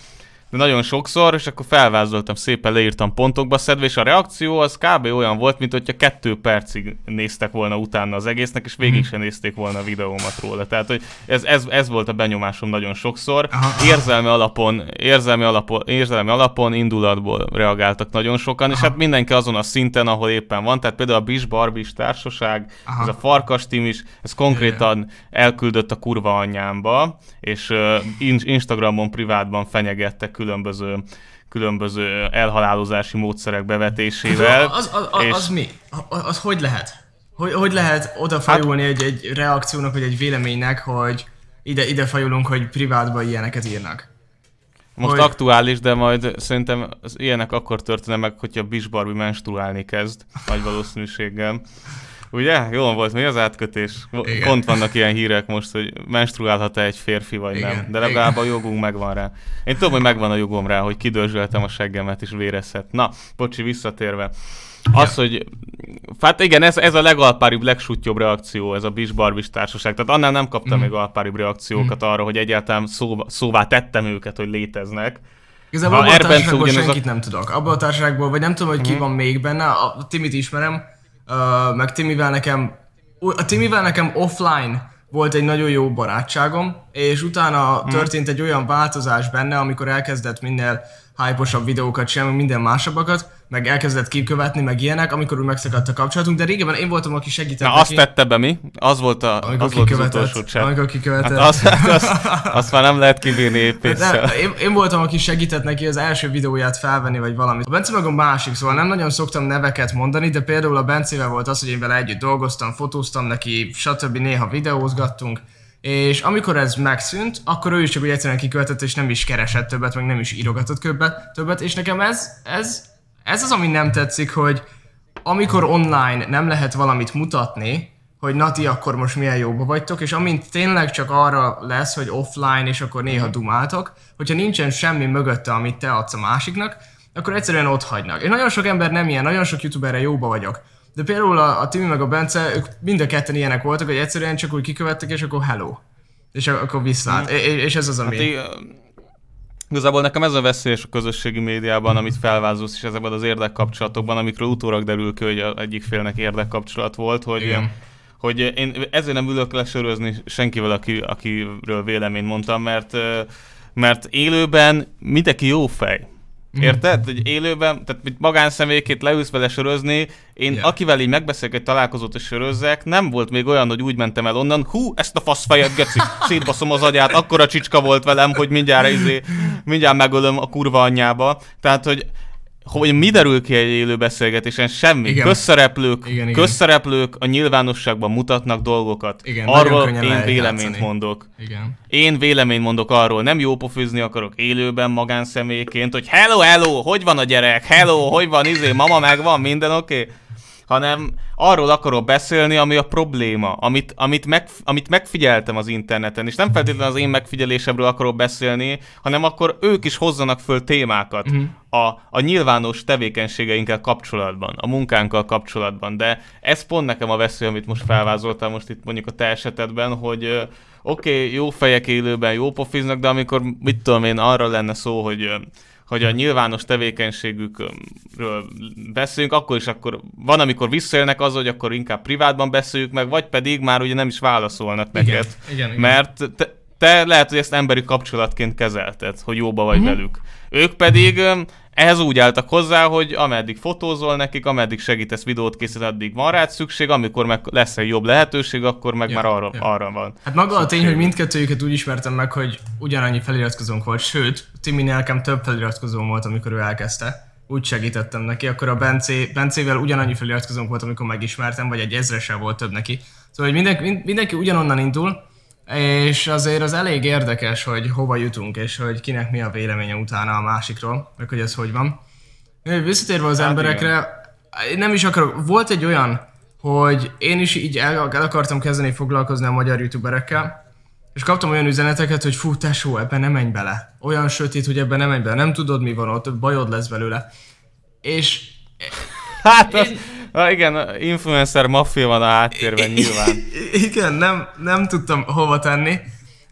de nagyon sokszor, és akkor felvázoltam szépen, leírtam pontokba szedve, és a reakció az kb. olyan volt, mint hogyha kettő percig néztek volna utána az egésznek, és végig mhm. sem nézték volna a videómat róla. Tehát, hogy ez, ez, ez volt a benyomásom nagyon sokszor. Érzelmi alapon, érzelmi alapon, érzelmi alapon, indulatból reagáltak nagyon sokan, és hát mindenki azon a szinten, ahol éppen van. Tehát például a Bis Barbis társaság, Aha. ez a Farkas team is, ez konkrétan elküldött a kurva anyámba, és uh, Instagramon privátban fenyegettek különböző különböző elhalálozási módszerek bevetésével. Az, az, az, és... az mi? Az, az hogy lehet? Hogy, hogy lehet odafajulni hát... egy, egy reakciónak, vagy egy véleménynek, hogy ide, ide fajulunk, hogy privátban ilyeneket írnak? Most hogy... aktuális, de majd szerintem az ilyenek akkor történne meg, hogyha Bish Barbie menstruálni kezd, nagy valószínűséggel. Ugye? Jól volt, mi az átkötés? Igen. Pont vannak ilyen hírek most, hogy menstruálhat-e egy férfi, vagy Igen. nem. De legalább Igen. a jogunk megvan rá. Én tudom, hogy megvan a jogom rá, hogy kidörzsöltem a seggemet, és vérezhet. Na, bocsi, visszatérve. Az, ja. hogy hát igen, ez, ez a legalpáribb, legsútyobb reakció, ez a Bis Barbis társaság. Tehát annál nem kaptam mm. még alpáribb reakciókat mm. arra, hogy egyáltalán szóvá, szóvá tettem őket, hogy léteznek. Igazából abban a társaságból senkit a... nem tudok. Abban a társaságból, vagy nem tudom, hogy ki mm. van még benne, a Timit ismerem, meg Timivel nekem, a Timivel nekem offline volt egy nagyon jó barátságom, és utána hmm. történt egy olyan változás benne, amikor elkezdett minél hype videókat sem, minden másabbakat, meg elkezdett kikövetni, meg ilyenek, amikor úgy megszakadt a kapcsolatunk, de régebben én voltam, aki segített Na, neki. azt tette be mi? Az volt, a, az, volt az utolsó chat. Amikor kikövetett. Hát azt, azt, azt, már nem lehet kibírni épéssel. Hát én, én, voltam, aki segített neki az első videóját felvenni, vagy valamit. A Bence meg a másik, szóval nem nagyon szoktam neveket mondani, de például a Bencével volt az, hogy én vele együtt dolgoztam, fotóztam neki, stb. néha videózgattunk. És amikor ez megszűnt, akkor ő is csak úgy egyszerűen kikövetett, és nem is keresett többet, meg nem is írogatott többet, többet és nekem ez, ez ez az, ami nem tetszik, hogy amikor online nem lehet valamit mutatni, hogy Nati, akkor most milyen jóba vagytok, és amint tényleg csak arra lesz, hogy offline, és akkor néha dumáltok, hogyha nincsen semmi mögötte, amit te adsz a másiknak, akkor egyszerűen ott hagynak. És nagyon sok ember nem ilyen, nagyon sok youtuberre jóba vagyok. De például a, a Timi meg a Bence, ők mind a ketten ilyenek voltak, hogy egyszerűen csak úgy kikövettek, és akkor hello. És akkor viszlát. Mm. És ez az, ami... Hát í- Igazából nekem ez a veszélyes a közösségi médiában, amit felvázolsz, és ezekben az érdekkapcsolatokban, amikről utólag derül ki, hogy egyik félnek érdekkapcsolat volt, hogy Igen hogy én ezért nem ülök lesörözni senkivel, aki, akiről véleményt mondtam, mert, mert élőben mindenki jó fej. Mhm. Érted? Hogy élőben, tehát magánszemélyként leülsz vele sörözni, én yeah. akivel így megbeszélek egy találkozót és sörözzek, nem volt még olyan, hogy úgy mentem el onnan, hú, ezt a faszfejet, geci, szétbaszom az agyát, akkora csicska volt velem, hogy mindjárt, izé, mindjárt megölöm a kurva anyjába. Tehát, hogy hogy mi derül ki egy élő beszélgetésen? Semmi. Igen. Közszereplők, igen, igen. közszereplők a nyilvánosságban mutatnak dolgokat. Igen, arról én véleményt játszani. mondok. Igen. Én véleményt mondok arról, nem jó pofőzni akarok élőben magánszemélyként, hogy hello, hello, hogy van a gyerek? Hello, hogy van, izé, mama megvan, minden oké? Okay? Hanem arról akarok beszélni, ami a probléma, amit, amit, meg, amit megfigyeltem az interneten, és nem feltétlenül az én megfigyelésemről akarok beszélni, hanem akkor ők is hozzanak föl témákat uh-huh. a, a nyilvános tevékenységeinkkel kapcsolatban, a munkánkkal kapcsolatban, de ez pont nekem a veszély, amit most felvázoltál most itt mondjuk a te esetedben, hogy oké, okay, jó fejek élőben jó pofiznak, de amikor, mit tudom én, arra lenne szó, hogy hogy a nyilvános tevékenységükről beszélünk, akkor is akkor van, amikor visszaélnek az, hogy akkor inkább privátban beszéljük meg, vagy pedig már ugye nem is válaszolnak neked. Igen, igen, igen. Mert te, te lehet, hogy ezt emberi kapcsolatként kezelted, hogy jóba vagy uh-huh. velük. Ők pedig ehhez úgy álltak hozzá, hogy ameddig fotózol nekik, ameddig segítesz videót készíteni, addig van rád szükség, amikor meg lesz egy jobb lehetőség, akkor meg ja, már arra, ja. arra van. Hát maga szükség. a tény, hogy mindkettőjüket úgy ismertem meg, hogy ugyanannyi feliratkozónk volt, sőt, Timi nekem több feliratkozóm volt, amikor ő elkezdte. Úgy segítettem neki, akkor a Bencé, Bencével ugyanannyi feliratkozónk volt, amikor megismertem, vagy egy ezrese volt több neki. Szóval, hogy mindenki, mindenki ugyanonnan indul, és azért az elég érdekes, hogy hova jutunk, és hogy kinek mi a véleménye utána a másikról, meg hogy ez hogy van. Visszatérve az hát emberekre, igen. nem is akarok, volt egy olyan, hogy én is így el, el akartam kezdeni foglalkozni a magyar youtuberekkel, és kaptam olyan üzeneteket, hogy fú, tesó, ebben nem menj bele. Olyan sötét, hogy ebben nem menj bele, nem tudod mi van ott, bajod lesz belőle. És... Hát az, én... Na igen, influencer maffia van a háttérben nyilván. Igen, nem, nem tudtam hova tenni.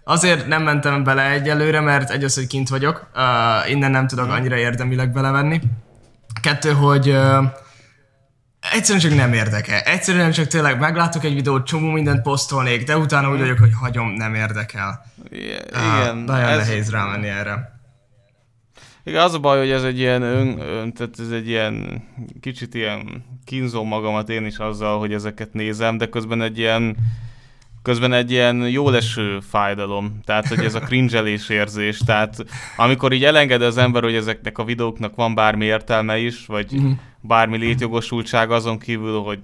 Azért nem mentem bele egyelőre, mert egy az, hogy kint vagyok, uh, innen nem tudok mhm. annyira érdemileg belevenni. Kettő, hogy uh, egyszerűen csak nem érdekel. Egyszerűen csak tényleg meglátok egy videót, csomó mindent posztolnék, de utána úgy mhm. vagyok, hogy hagyom, nem érdekel. Igen. Uh, nagyon ez... nehéz rámenni erre. Igen, az a baj, hogy ez egy ilyen ön, ön, tehát ez egy ilyen kicsit ilyen kínzom magamat én is azzal, hogy ezeket nézem, de közben egy ilyen közben egy ilyen jó leső fájdalom, tehát hogy ez a cringelés érzés, tehát amikor így elenged az ember, hogy ezeknek a videóknak van bármi értelme is, vagy uh-huh. Bármi létjogosultság azon kívül, hogy,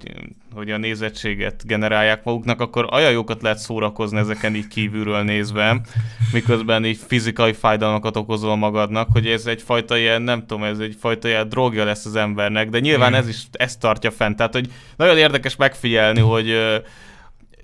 hogy a nézettséget generálják maguknak, akkor olyan jókat lehet szórakozni ezeken így kívülről nézve, miközben így fizikai fájdalmakat okozol magadnak, hogy ez egyfajta ilyen, nem tudom, ez egyfajta ilyen drogja lesz az embernek, de nyilván ez is ezt tartja fent, tehát hogy nagyon érdekes megfigyelni, hogy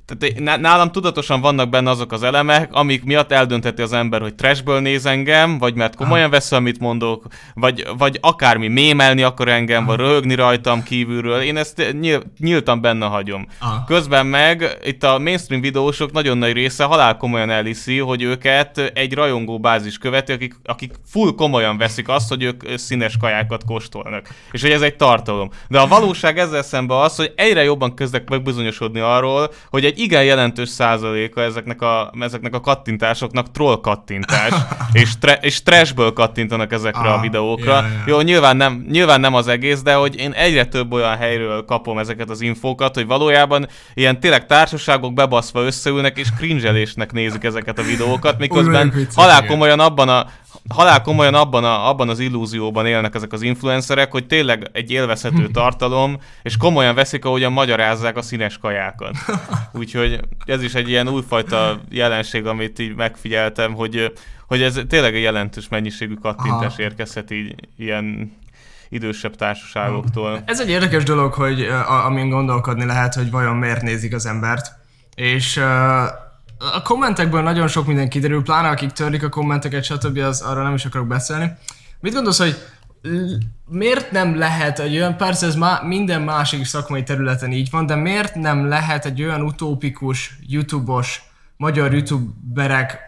tehát nálam tudatosan vannak benne azok az elemek, amik miatt eldöntheti az ember, hogy trashből néz engem, vagy mert komolyan vesz, amit mondok, vagy, vagy akármi mémelni akar engem, vagy röhögni rajtam kívülről. Én ezt nyíl, nyíltan benne hagyom. Közben meg itt a mainstream videósok nagyon nagy része halál komolyan elhiszi, hogy őket egy rajongó bázis követi, akik, akik full komolyan veszik azt, hogy ők színes kajákat kóstolnak. És hogy ez egy tartalom. De a valóság ezzel szemben az, hogy egyre jobban kezdek megbizonyosodni arról, hogy egy egy igen jelentős százaléka ezeknek a, ezeknek a kattintásoknak troll kattintás, és, tre, és trashből kattintanak ezekre ah, a videókra. Yeah, yeah. Jó, nyilván nem, nyilván nem az egész, de hogy én egyre több olyan helyről kapom ezeket az infókat, hogy valójában ilyen tényleg társaságok bebaszva összeülnek, és cringelésnek nézik ezeket a videókat, miközben halál komolyan abban a, halál komolyan abban, a, abban az illúzióban élnek ezek az influencerek, hogy tényleg egy élvezhető tartalom, és komolyan veszik, ahogyan magyarázzák a színes kajákat. Úgyhogy ez is egy ilyen újfajta jelenség, amit így megfigyeltem, hogy, hogy ez tényleg egy jelentős mennyiségű kattintás Aha. érkezhet így ilyen idősebb társaságoktól. Ez egy érdekes dolog, hogy amin gondolkodni lehet, hogy vajon miért nézik az embert. És a kommentekből nagyon sok minden kiderül, pláne akik törlik a kommenteket, stb. Az, arra nem is akarok beszélni. Mit gondolsz, hogy miért nem lehet egy olyan, persze ez má, minden másik szakmai területen így van, de miért nem lehet egy olyan utópikus, youtube-os, magyar youtuberek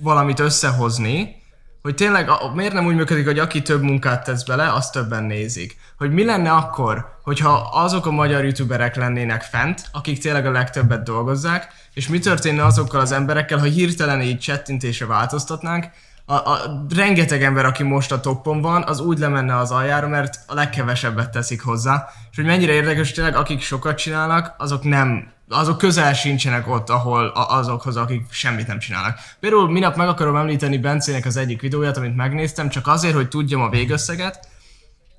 valamit összehozni, hogy tényleg a, miért nem úgy működik, hogy aki több munkát tesz bele, azt többen nézik. Hogy mi lenne akkor, hogyha azok a magyar youtuberek lennének fent, akik tényleg a legtöbbet dolgozzák, és mi történne azokkal az emberekkel, ha hirtelen így csettintésre változtatnánk, a, a rengeteg ember, aki most a toppon van, az úgy lemenne az aljára, mert a legkevesebbet teszik hozzá. És hogy mennyire érdekes, tényleg akik sokat csinálnak, azok nem, azok közel sincsenek ott, ahol azokhoz, akik semmit nem csinálnak. Például minap meg akarom említeni Bencének az egyik videóját, amit megnéztem, csak azért, hogy tudjam a végösszeget.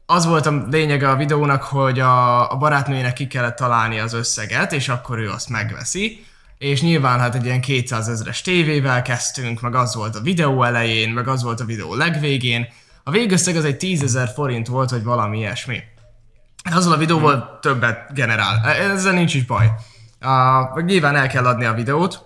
Az volt a lényege a videónak, hogy a, a barátnőjének ki kellett találni az összeget, és akkor ő azt megveszi és nyilván hát egy ilyen 200 ezeres tévével kezdtünk, meg az volt a videó elején, meg az volt a videó legvégén. A végösszeg az egy 10 ezer forint volt, vagy valami ilyesmi. Azzal a videóval hmm. többet generál. E, ezzel nincs is baj. Uh, nyilván el kell adni a videót.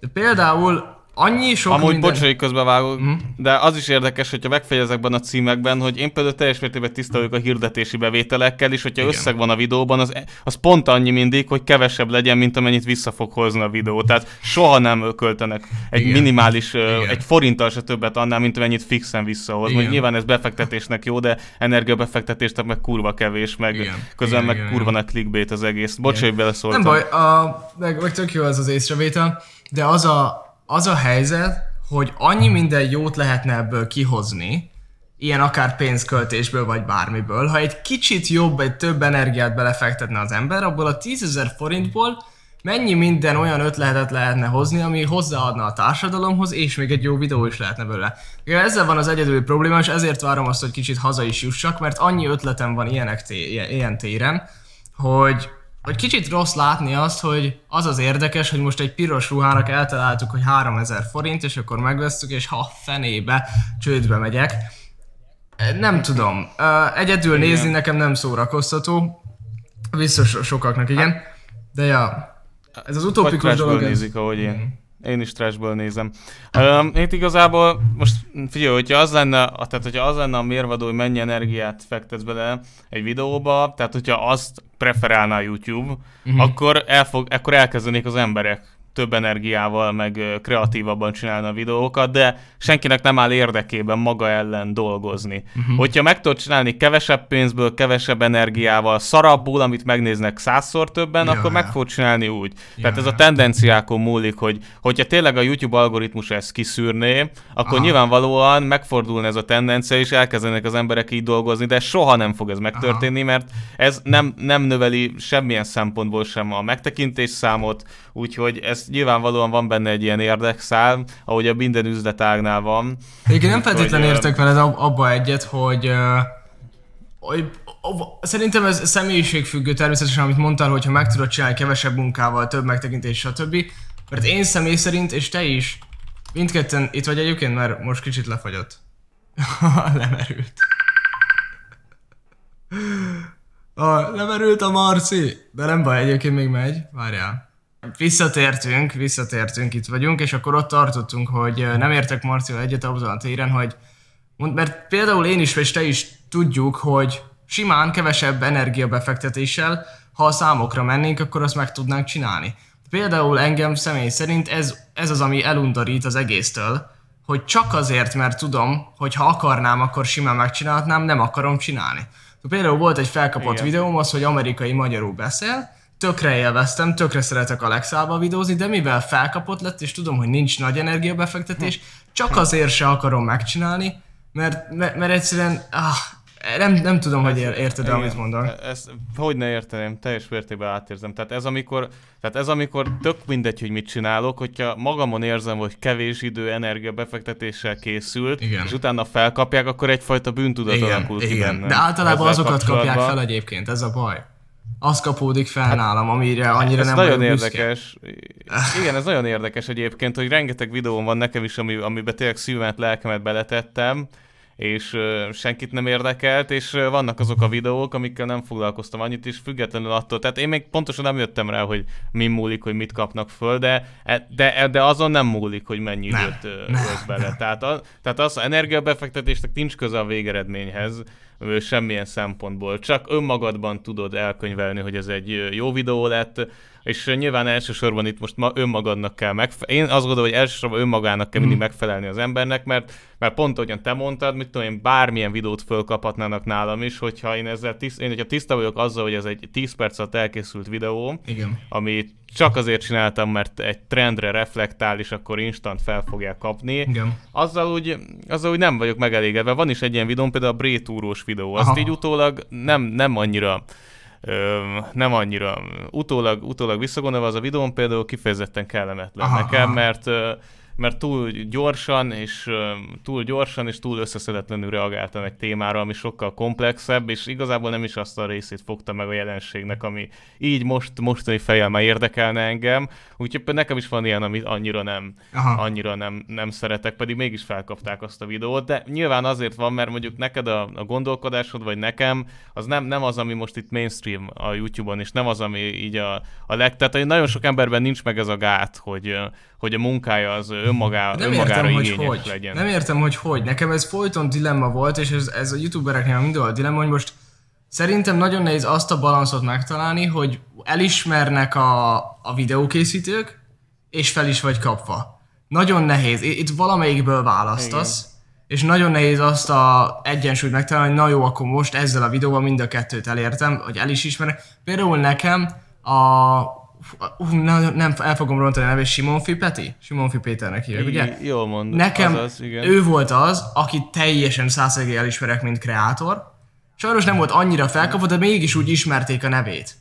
De például annyi sok Amúgy minden... bocsánat, közbevágok, mm. de az is érdekes, hogyha megfegy ezekben a címekben, hogy én például teljes mértékben tisztelők a hirdetési bevételekkel, és hogyha Igen. összeg van a videóban, az, az pont annyi mindig, hogy kevesebb legyen, mint amennyit vissza fog hozni a videó. Tehát soha nem költenek egy Igen. minimális, Igen. egy forinttal se többet annál, mint amennyit fixen visszahoz. Mondjuk nyilván ez befektetésnek jó, de energiabefektetésnek meg kurva kevés, meg Igen. közben Igen, meg Igen, kurva nagy clickbait az egész. Bocs, hogy beleszóltam. Nem baj, a, meg, meg tök jó ez az észrevétel, de az a, az a helyzet, hogy annyi minden jót lehetne ebből kihozni, ilyen akár pénzköltésből vagy bármiből, ha egy kicsit jobb, egy több energiát belefektetne az ember, abból a 10 forintból mennyi minden olyan ötletet lehetne hozni, ami hozzáadna a társadalomhoz, és még egy jó videó is lehetne belőle. Ezzel van az egyedüli probléma, és ezért várom azt, hogy kicsit haza is jussak, mert annyi ötletem van ilyenek té- ilyen téren, hogy hogy kicsit rossz látni azt, hogy az az érdekes, hogy most egy piros ruhának eltaláltuk, hogy 3000 forint, és akkor megvesztük, és ha fenébe, csődbe megyek. Nem tudom. Egyedül igen. nézni nekem nem szórakoztató. Biztos sokaknak igen. De ja, ez az utópikus dolog. nézik, ahogy én. Én is trashből nézem. Um, itt igazából most figyelj, hogyha az lenne, tehát hogyha az lenne a mérvadó, hogy mennyi energiát fektetsz bele egy videóba, tehát hogyha azt preferálná a YouTube, uh-huh. akkor, elfog, akkor elkezdenék az emberek több energiával, meg kreatívabban csinálni a videókat, de senkinek nem áll érdekében maga ellen dolgozni. Uh-huh. Hogyha meg tudod csinálni kevesebb pénzből, kevesebb energiával, szarabbul, amit megnéznek százszor többen, ja, akkor ja. meg fog csinálni úgy. Ja, Tehát ez a tendenciákon múlik, hogy hogyha tényleg a YouTube algoritmus ezt kiszűrné, akkor Aha. nyilvánvalóan megfordulna ez a tendencia, és elkezdenek az emberek így dolgozni, de soha nem fog ez megtörténni, Aha. mert ez nem, nem növeli semmilyen szempontból sem a megtekintés számot, úgyhogy ez nyilvánvalóan van benne egy ilyen érdekszál, ahogy a minden üzletágnál van. Egyébként nem feltétlenül értek veled abba egyet, hogy, hogy Szerintem ez személyiségfüggő természetesen, amit mondtál, hogyha meg tudod csinálni kevesebb munkával, több megtekintés, stb. Mert én személy szerint, és te is, mindketten itt vagy egyébként, mert most kicsit lefagyott. Lemerült. Ah, lemerült a Marci! De nem baj, egyébként még megy. Várjál. Visszatértünk, visszatértünk, itt vagyunk, és akkor ott tartottunk, hogy nem értek Marcival egyet abban a téren, hogy mert például én is, és te is tudjuk, hogy simán kevesebb energiabefektetéssel, ha a számokra mennénk, akkor azt meg tudnánk csinálni. Például engem személy szerint ez, ez az, ami elundorít az egésztől, hogy csak azért, mert tudom, hogy ha akarnám, akkor simán megcsinálhatnám, nem akarom csinálni. Például volt egy felkapott Igen. videóm az, hogy amerikai magyarul beszél, tökre élveztem, tökre szeretek Alexával videózni, de mivel felkapott lett, és tudom, hogy nincs nagy energiabefektetés, csak azért se akarom megcsinálni, mert, mert, mert egyszerűen ah, nem, nem tudom, hogy érted igen, amit mondom. Ezt hogy ne érteném, teljes mértékben átérzem. Tehát ez amikor, tehát ez amikor tök mindegy, hogy mit csinálok, hogyha magamon érzem, hogy kevés idő, energia befektetéssel készült, igen. és utána felkapják, akkor egyfajta bűntudat igen, alakul ki igen. De általában Ezzel azokat kapják fel egyébként, ez a baj az kapódik fel hát, nálam, amire annyira ez nem nagyon érdekes. Büszke. Igen, ez nagyon érdekes egyébként, hogy rengeteg videóm van nekem is, ami, amiben tényleg szívemet, lelkemet beletettem, és senkit nem érdekelt, és vannak azok a videók, amikkel nem foglalkoztam annyit, és függetlenül attól, tehát én még pontosan nem jöttem rá, hogy mi múlik, hogy mit kapnak föl, de, e, de, de azon nem múlik, hogy mennyi időt uh, bele. Tehát, a, tehát az energiabefektetésnek nincs köze a végeredményhez, semmilyen szempontból. Csak önmagadban tudod elkönyvelni, hogy ez egy jó videó lett, és nyilván elsősorban itt most ma önmagadnak kell megfelelni. Én azt gondolom, hogy elsősorban önmagának kell mindig hmm. megfelelni az embernek, mert, mert pont ahogyan te mondtad, mit tudom én, bármilyen videót fölkaphatnának nálam is, hogyha én ezzel tiszt, én hogyha tiszta vagyok azzal, hogy ez egy 10 perc alatt elkészült videó, Igen. ami csak azért csináltam, mert egy trendre reflektál, és akkor instant fel fogják kapni. Igen. Azzal úgy, azzal úgy nem vagyok megelégedve. Van is egy ilyen videóm, például a Brétúrós videó. Azt Aha. így utólag nem, nem annyira nem annyira utólag, utólag visszagondolva az a videón például kifejezetten kellemetlen aha, nekem, mert mert túl gyorsan és túl gyorsan és túl összeszedetlenül reagáltam egy témára, ami sokkal komplexebb, és igazából nem is azt a részét fogta meg a jelenségnek, ami így most mostani fejjel már érdekelne engem. Úgyhogy nekem is van ilyen, amit annyira nem, Aha. annyira nem, nem szeretek, pedig mégis felkapták azt a videót, de nyilván azért van, mert mondjuk neked a, a gondolkodásod, vagy nekem, az nem, nem az, ami most itt mainstream a YouTube-on, és nem az, ami így a, a leg... Tehát nagyon sok emberben nincs meg ez a gát, hogy, hogy a munkája az önmagá, nem önmagára értem, igényes hogy legyen. Nem értem, hogy hogy. Nekem ez folyton dilemma volt, és ez, ez a youtubereknél mindig a dilemma, hogy most szerintem nagyon nehéz azt a balanszot megtalálni, hogy elismernek a, a videókészítők, és fel is vagy kapva. Nagyon nehéz. Itt valamelyikből választasz, Igen. és nagyon nehéz azt a egyensúlyt megtalálni, hogy na jó, akkor most ezzel a videóval mind a kettőt elértem, hogy el is ismernek. Például nekem a uh, nem, nem, el fogom rontani a nevét, Simonfi Peti? Simonfi Péternek hívják, ugye? Jól mondod. Nekem azaz, igen. ő volt az, aki teljesen százszerűen elismerek, mint kreátor. Sajnos nem volt annyira felkapott, de mégis úgy ismerték a nevét.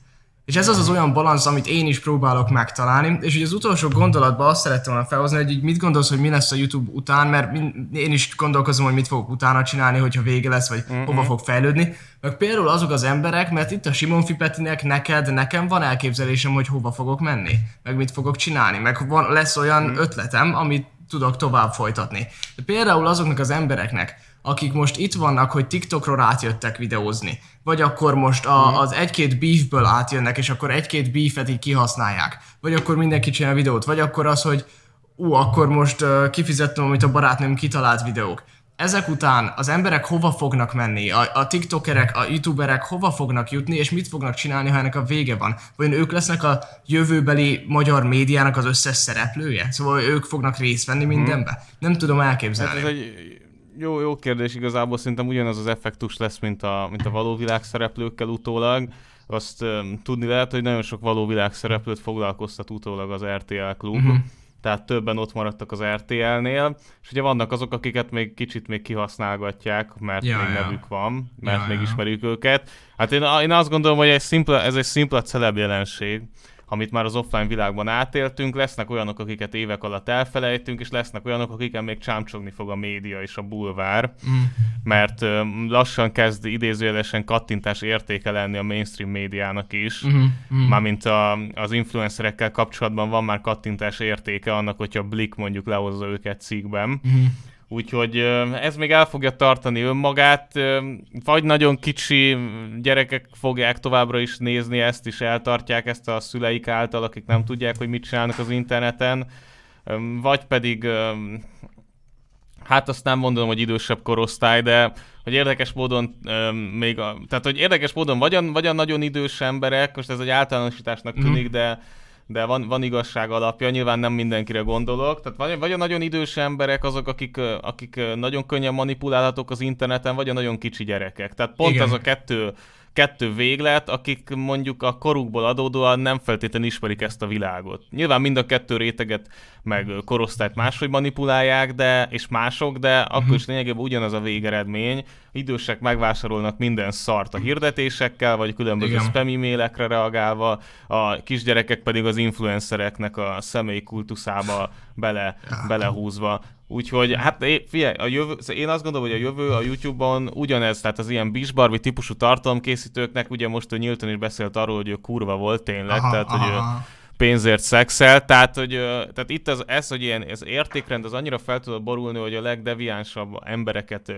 És ez az az olyan balansz, amit én is próbálok megtalálni. És ugye az utolsó gondolatban azt szerettem volna felhozni, hogy így mit gondolsz, hogy mi lesz a YouTube után, mert én is gondolkozom, hogy mit fogok utána csinálni, hogyha vége lesz, vagy mm-hmm. hova fog fejlődni. Meg például azok az emberek, mert itt a Simon Fipetinek, neked, nekem van elképzelésem, hogy hova fogok menni, meg mit fogok csinálni, meg van, lesz olyan mm. ötletem, amit tudok tovább folytatni. De például azoknak az embereknek, akik most itt vannak, hogy TikTokról átjöttek videózni, vagy akkor most a, mhm. az egy-két beefből átjönnek, és akkor egy-két beefet így kihasználják, vagy akkor mindenki csinál videót, vagy akkor az, hogy ú, akkor most uh, kifizettem, amit a barátnőm kitalált videók. Ezek után az emberek hova fognak menni? A, a tiktokerek, a youtuberek hova fognak jutni, és mit fognak csinálni, ha ennek a vége van? Vagy ők lesznek a jövőbeli magyar médiának az összes szereplője? Szóval ők fognak részt venni mhm. mindenbe? Nem tudom elképzelni. Hát ez egy jó, jó kérdés igazából, szerintem ugyanaz az effektus lesz, mint a, mint a való világ szereplőkkel utólag. Azt um, tudni lehet, hogy nagyon sok való világ szereplőt foglalkoztat utólag az RTL klub. Uh-huh tehát többen ott maradtak az RTL-nél, és ugye vannak azok, akiket még kicsit még kihasználgatják, mert ja, még ja. nevük van, mert ja, még ja. ismerjük őket. Hát én, én azt gondolom, hogy egy szimpla, ez egy szimpla celeb jelenség, amit már az offline világban átéltünk, lesznek olyanok, akiket évek alatt elfelejtünk, és lesznek olyanok, akiken még csámcsogni fog a média és a bulvár, mm. mert lassan kezd idézőjelesen kattintás értéke lenni a mainstream médiának is, mm. Mm. mármint a, az influencerekkel kapcsolatban van már kattintás értéke annak, hogyha Blick mondjuk lehozza őket cikkben. Mm Úgyhogy ez még el fogja tartani önmagát, vagy nagyon kicsi gyerekek fogják továbbra is nézni ezt, és eltartják ezt a szüleik által, akik nem tudják, hogy mit csinálnak az interneten, vagy pedig, hát azt nem mondom, hogy idősebb korosztály, de hogy érdekes módon még a, tehát hogy érdekes módon vagy a, vagy a nagyon idős emberek, most ez egy általánosításnak tűnik, mm-hmm. de de van, van igazság alapja, nyilván nem mindenkire gondolok. Tehát vagy, vagy a nagyon idős emberek azok, akik, akik nagyon könnyen manipulálhatók az interneten, vagy a nagyon kicsi gyerekek. Tehát pont Igen. az a kettő kettő véglet, akik mondjuk a korukból adódóan nem feltétlenül ismerik ezt a világot. Nyilván mind a kettő réteget, meg korosztályt máshogy manipulálják, de, és mások, de uh-huh. akkor is lényegében ugyanaz a végeredmény. Idősek megvásárolnak minden szart a hirdetésekkel, vagy különböző Igen. spam e-mailekre reagálva, a kisgyerekek pedig az influencereknek a személyi kultuszába bele, belehúzva. Úgyhogy hát figyelj, a jövő, szóval én azt gondolom, hogy a jövő a YouTube-on ugyanez, tehát az ilyen Bisbarbi típusú tartalomkészítőknek, ugye most ő nyíltan is beszélt arról, hogy ő kurva volt tényleg, aha, tehát aha. hogy ő pénzért szexel, tehát, hogy, tehát itt az, ez, hogy ilyen ez értékrend, az annyira fel tudod borulni, hogy a legdeviánsabb embereket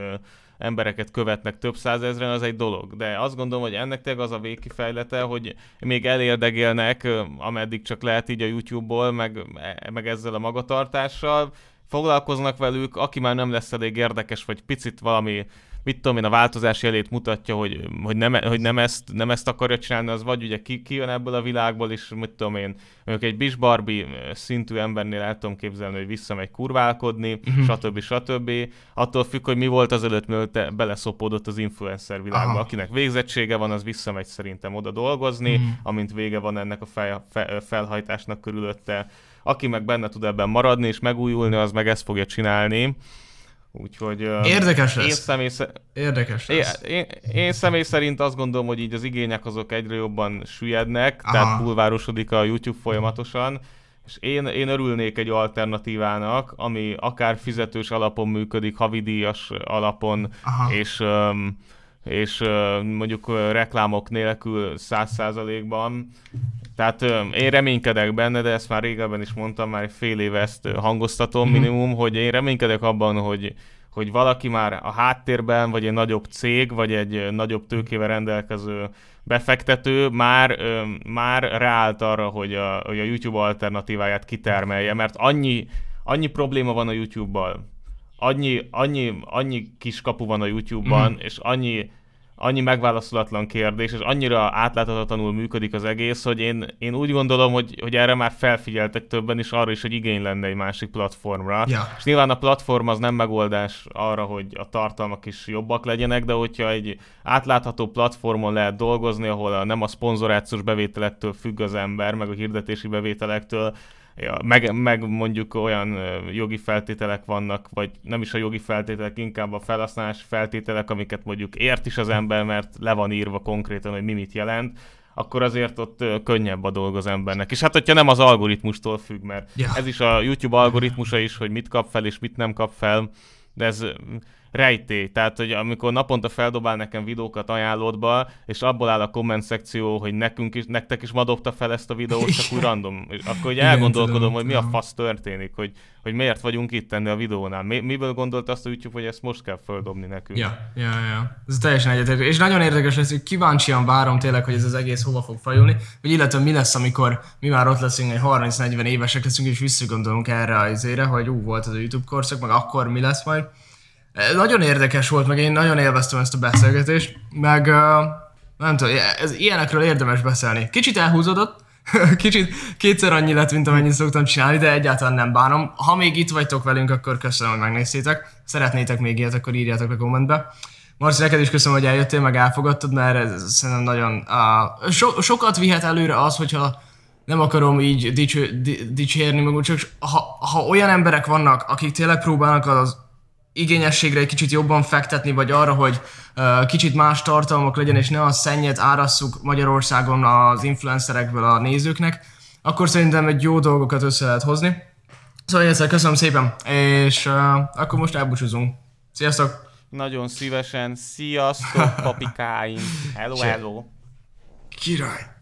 embereket követnek több százezren, az egy dolog. De azt gondolom, hogy ennek tényleg az a végkifejlete, hogy még elérdegélnek, ameddig csak lehet így a YouTube-ból, meg, meg ezzel a magatartással, foglalkoznak velük, aki már nem lesz elég érdekes, vagy picit valami mit tudom én, a változás jelét mutatja, hogy, hogy, nem, hogy nem, ezt, nem ezt akarja csinálni, az vagy ugye ki, ki jön ebből a világból, és mit tudom én, mondjuk egy Barbie szintű embernél el tudom képzelni, hogy visszamegy kurválkodni, uh-huh. stb. stb. Attól függ, hogy mi volt az előtt, mielőtt beleszopódott az influencer világba. Aha. Akinek végzettsége van, az visszamegy szerintem oda dolgozni, uh-huh. amint vége van ennek a fel, fel, felhajtásnak körülötte. Aki meg benne tud ebben maradni és megújulni, az meg ezt fogja csinálni. Úgyhogy... Érdekes lesz. Én személy, Érdekes lesz. Én, én, én személy szerint azt gondolom, hogy így az igények azok egyre jobban süllyednek, Aha. tehát bulvárosodik a YouTube folyamatosan, és én, én örülnék egy alternatívának, ami akár fizetős alapon működik, havidíjas alapon, Aha. és um, és mondjuk reklámok nélkül száz százalékban. Tehát én reménykedek benne, de ezt már régebben is mondtam, már fél éve ezt hangoztatom mm-hmm. minimum, hogy én reménykedek abban, hogy, hogy valaki már a háttérben, vagy egy nagyobb cég, vagy egy nagyobb tőkével rendelkező befektető már, már ráállt arra, hogy a, hogy a YouTube alternatíváját kitermelje, mert annyi, annyi probléma van a YouTube-bal, annyi, annyi, annyi kis kapu van a YouTube-ban, mm. és annyi annyi megválaszolatlan kérdés, és annyira átláthatatlanul működik az egész, hogy én, én úgy gondolom, hogy, hogy erre már felfigyeltek többen, és arra is, hogy igény lenne egy másik platformra. Ja. És nyilván a platform az nem megoldás arra, hogy a tartalmak is jobbak legyenek, de hogyha egy átlátható platformon lehet dolgozni, ahol a, nem a szponzorációs bevételektől függ az ember, meg a hirdetési bevételektől, ja, meg, meg mondjuk olyan jogi feltételek vannak, vagy nem is a jogi feltételek, inkább a felhasználási feltételek, amiket mondjuk ért is az ember, mert le van írva konkrétan, hogy mi mit jelent, akkor azért ott könnyebb a dolog az embernek. És hát, hogyha nem az algoritmustól függ, mert ja. ez is a YouTube algoritmusa is, hogy mit kap fel és mit nem kap fel, de ez rejtély. Tehát, hogy amikor naponta feldobál nekem videókat ajánlódba, és abból áll a komment szekció, hogy nekünk is, nektek is ma dobta fel ezt a videót, csak úgy random. És akkor hogy elgondolkodom, tudom, hogy mi a fasz történik, hogy, hogy miért vagyunk itt tenni a videónál. Mi, miből gondolt azt a YouTube, hogy ezt most kell földobni nekünk? Ja, ja, ja. Ez teljesen egyetértő. És nagyon érdekes lesz, hogy kíváncsian várom tényleg, hogy ez az egész hova fog fajulni, vagy illetve mi lesz, amikor mi már ott leszünk, egy 30-40 évesek leszünk, és visszagondolunk erre az ére, hogy ú, volt az a YouTube korszak, meg akkor mi lesz majd. Nagyon érdekes volt, meg én nagyon élveztem ezt a beszélgetést, meg nem tudom, ez, ilyenekről érdemes beszélni. Kicsit elhúzódott, kicsit kétszer annyi lett, mint amennyit szoktam csinálni, de egyáltalán nem bánom. Ha még itt vagytok velünk, akkor köszönöm, hogy megnéztétek. Szeretnétek még ilyet, akkor írjátok a kommentbe. Marci, neked is köszönöm, hogy eljöttél, meg elfogadtad, mert ez szerintem nagyon... Uh, so, sokat vihet előre az, hogyha nem akarom így dicső, dicsérni, meg csak ha, ha olyan emberek vannak, akik tényleg próbálnak az igényességre egy kicsit jobban fektetni, vagy arra, hogy uh, kicsit más tartalmak legyen, és ne a szennyet árasszuk Magyarországon az influencerekből a nézőknek, akkor szerintem egy jó dolgokat össze lehet hozni. Szóval egyszer köszönöm szépen, és uh, akkor most elbúcsúzunk. Sziasztok! Nagyon szívesen. Sziasztok, papikáim! Hello, hello! Király!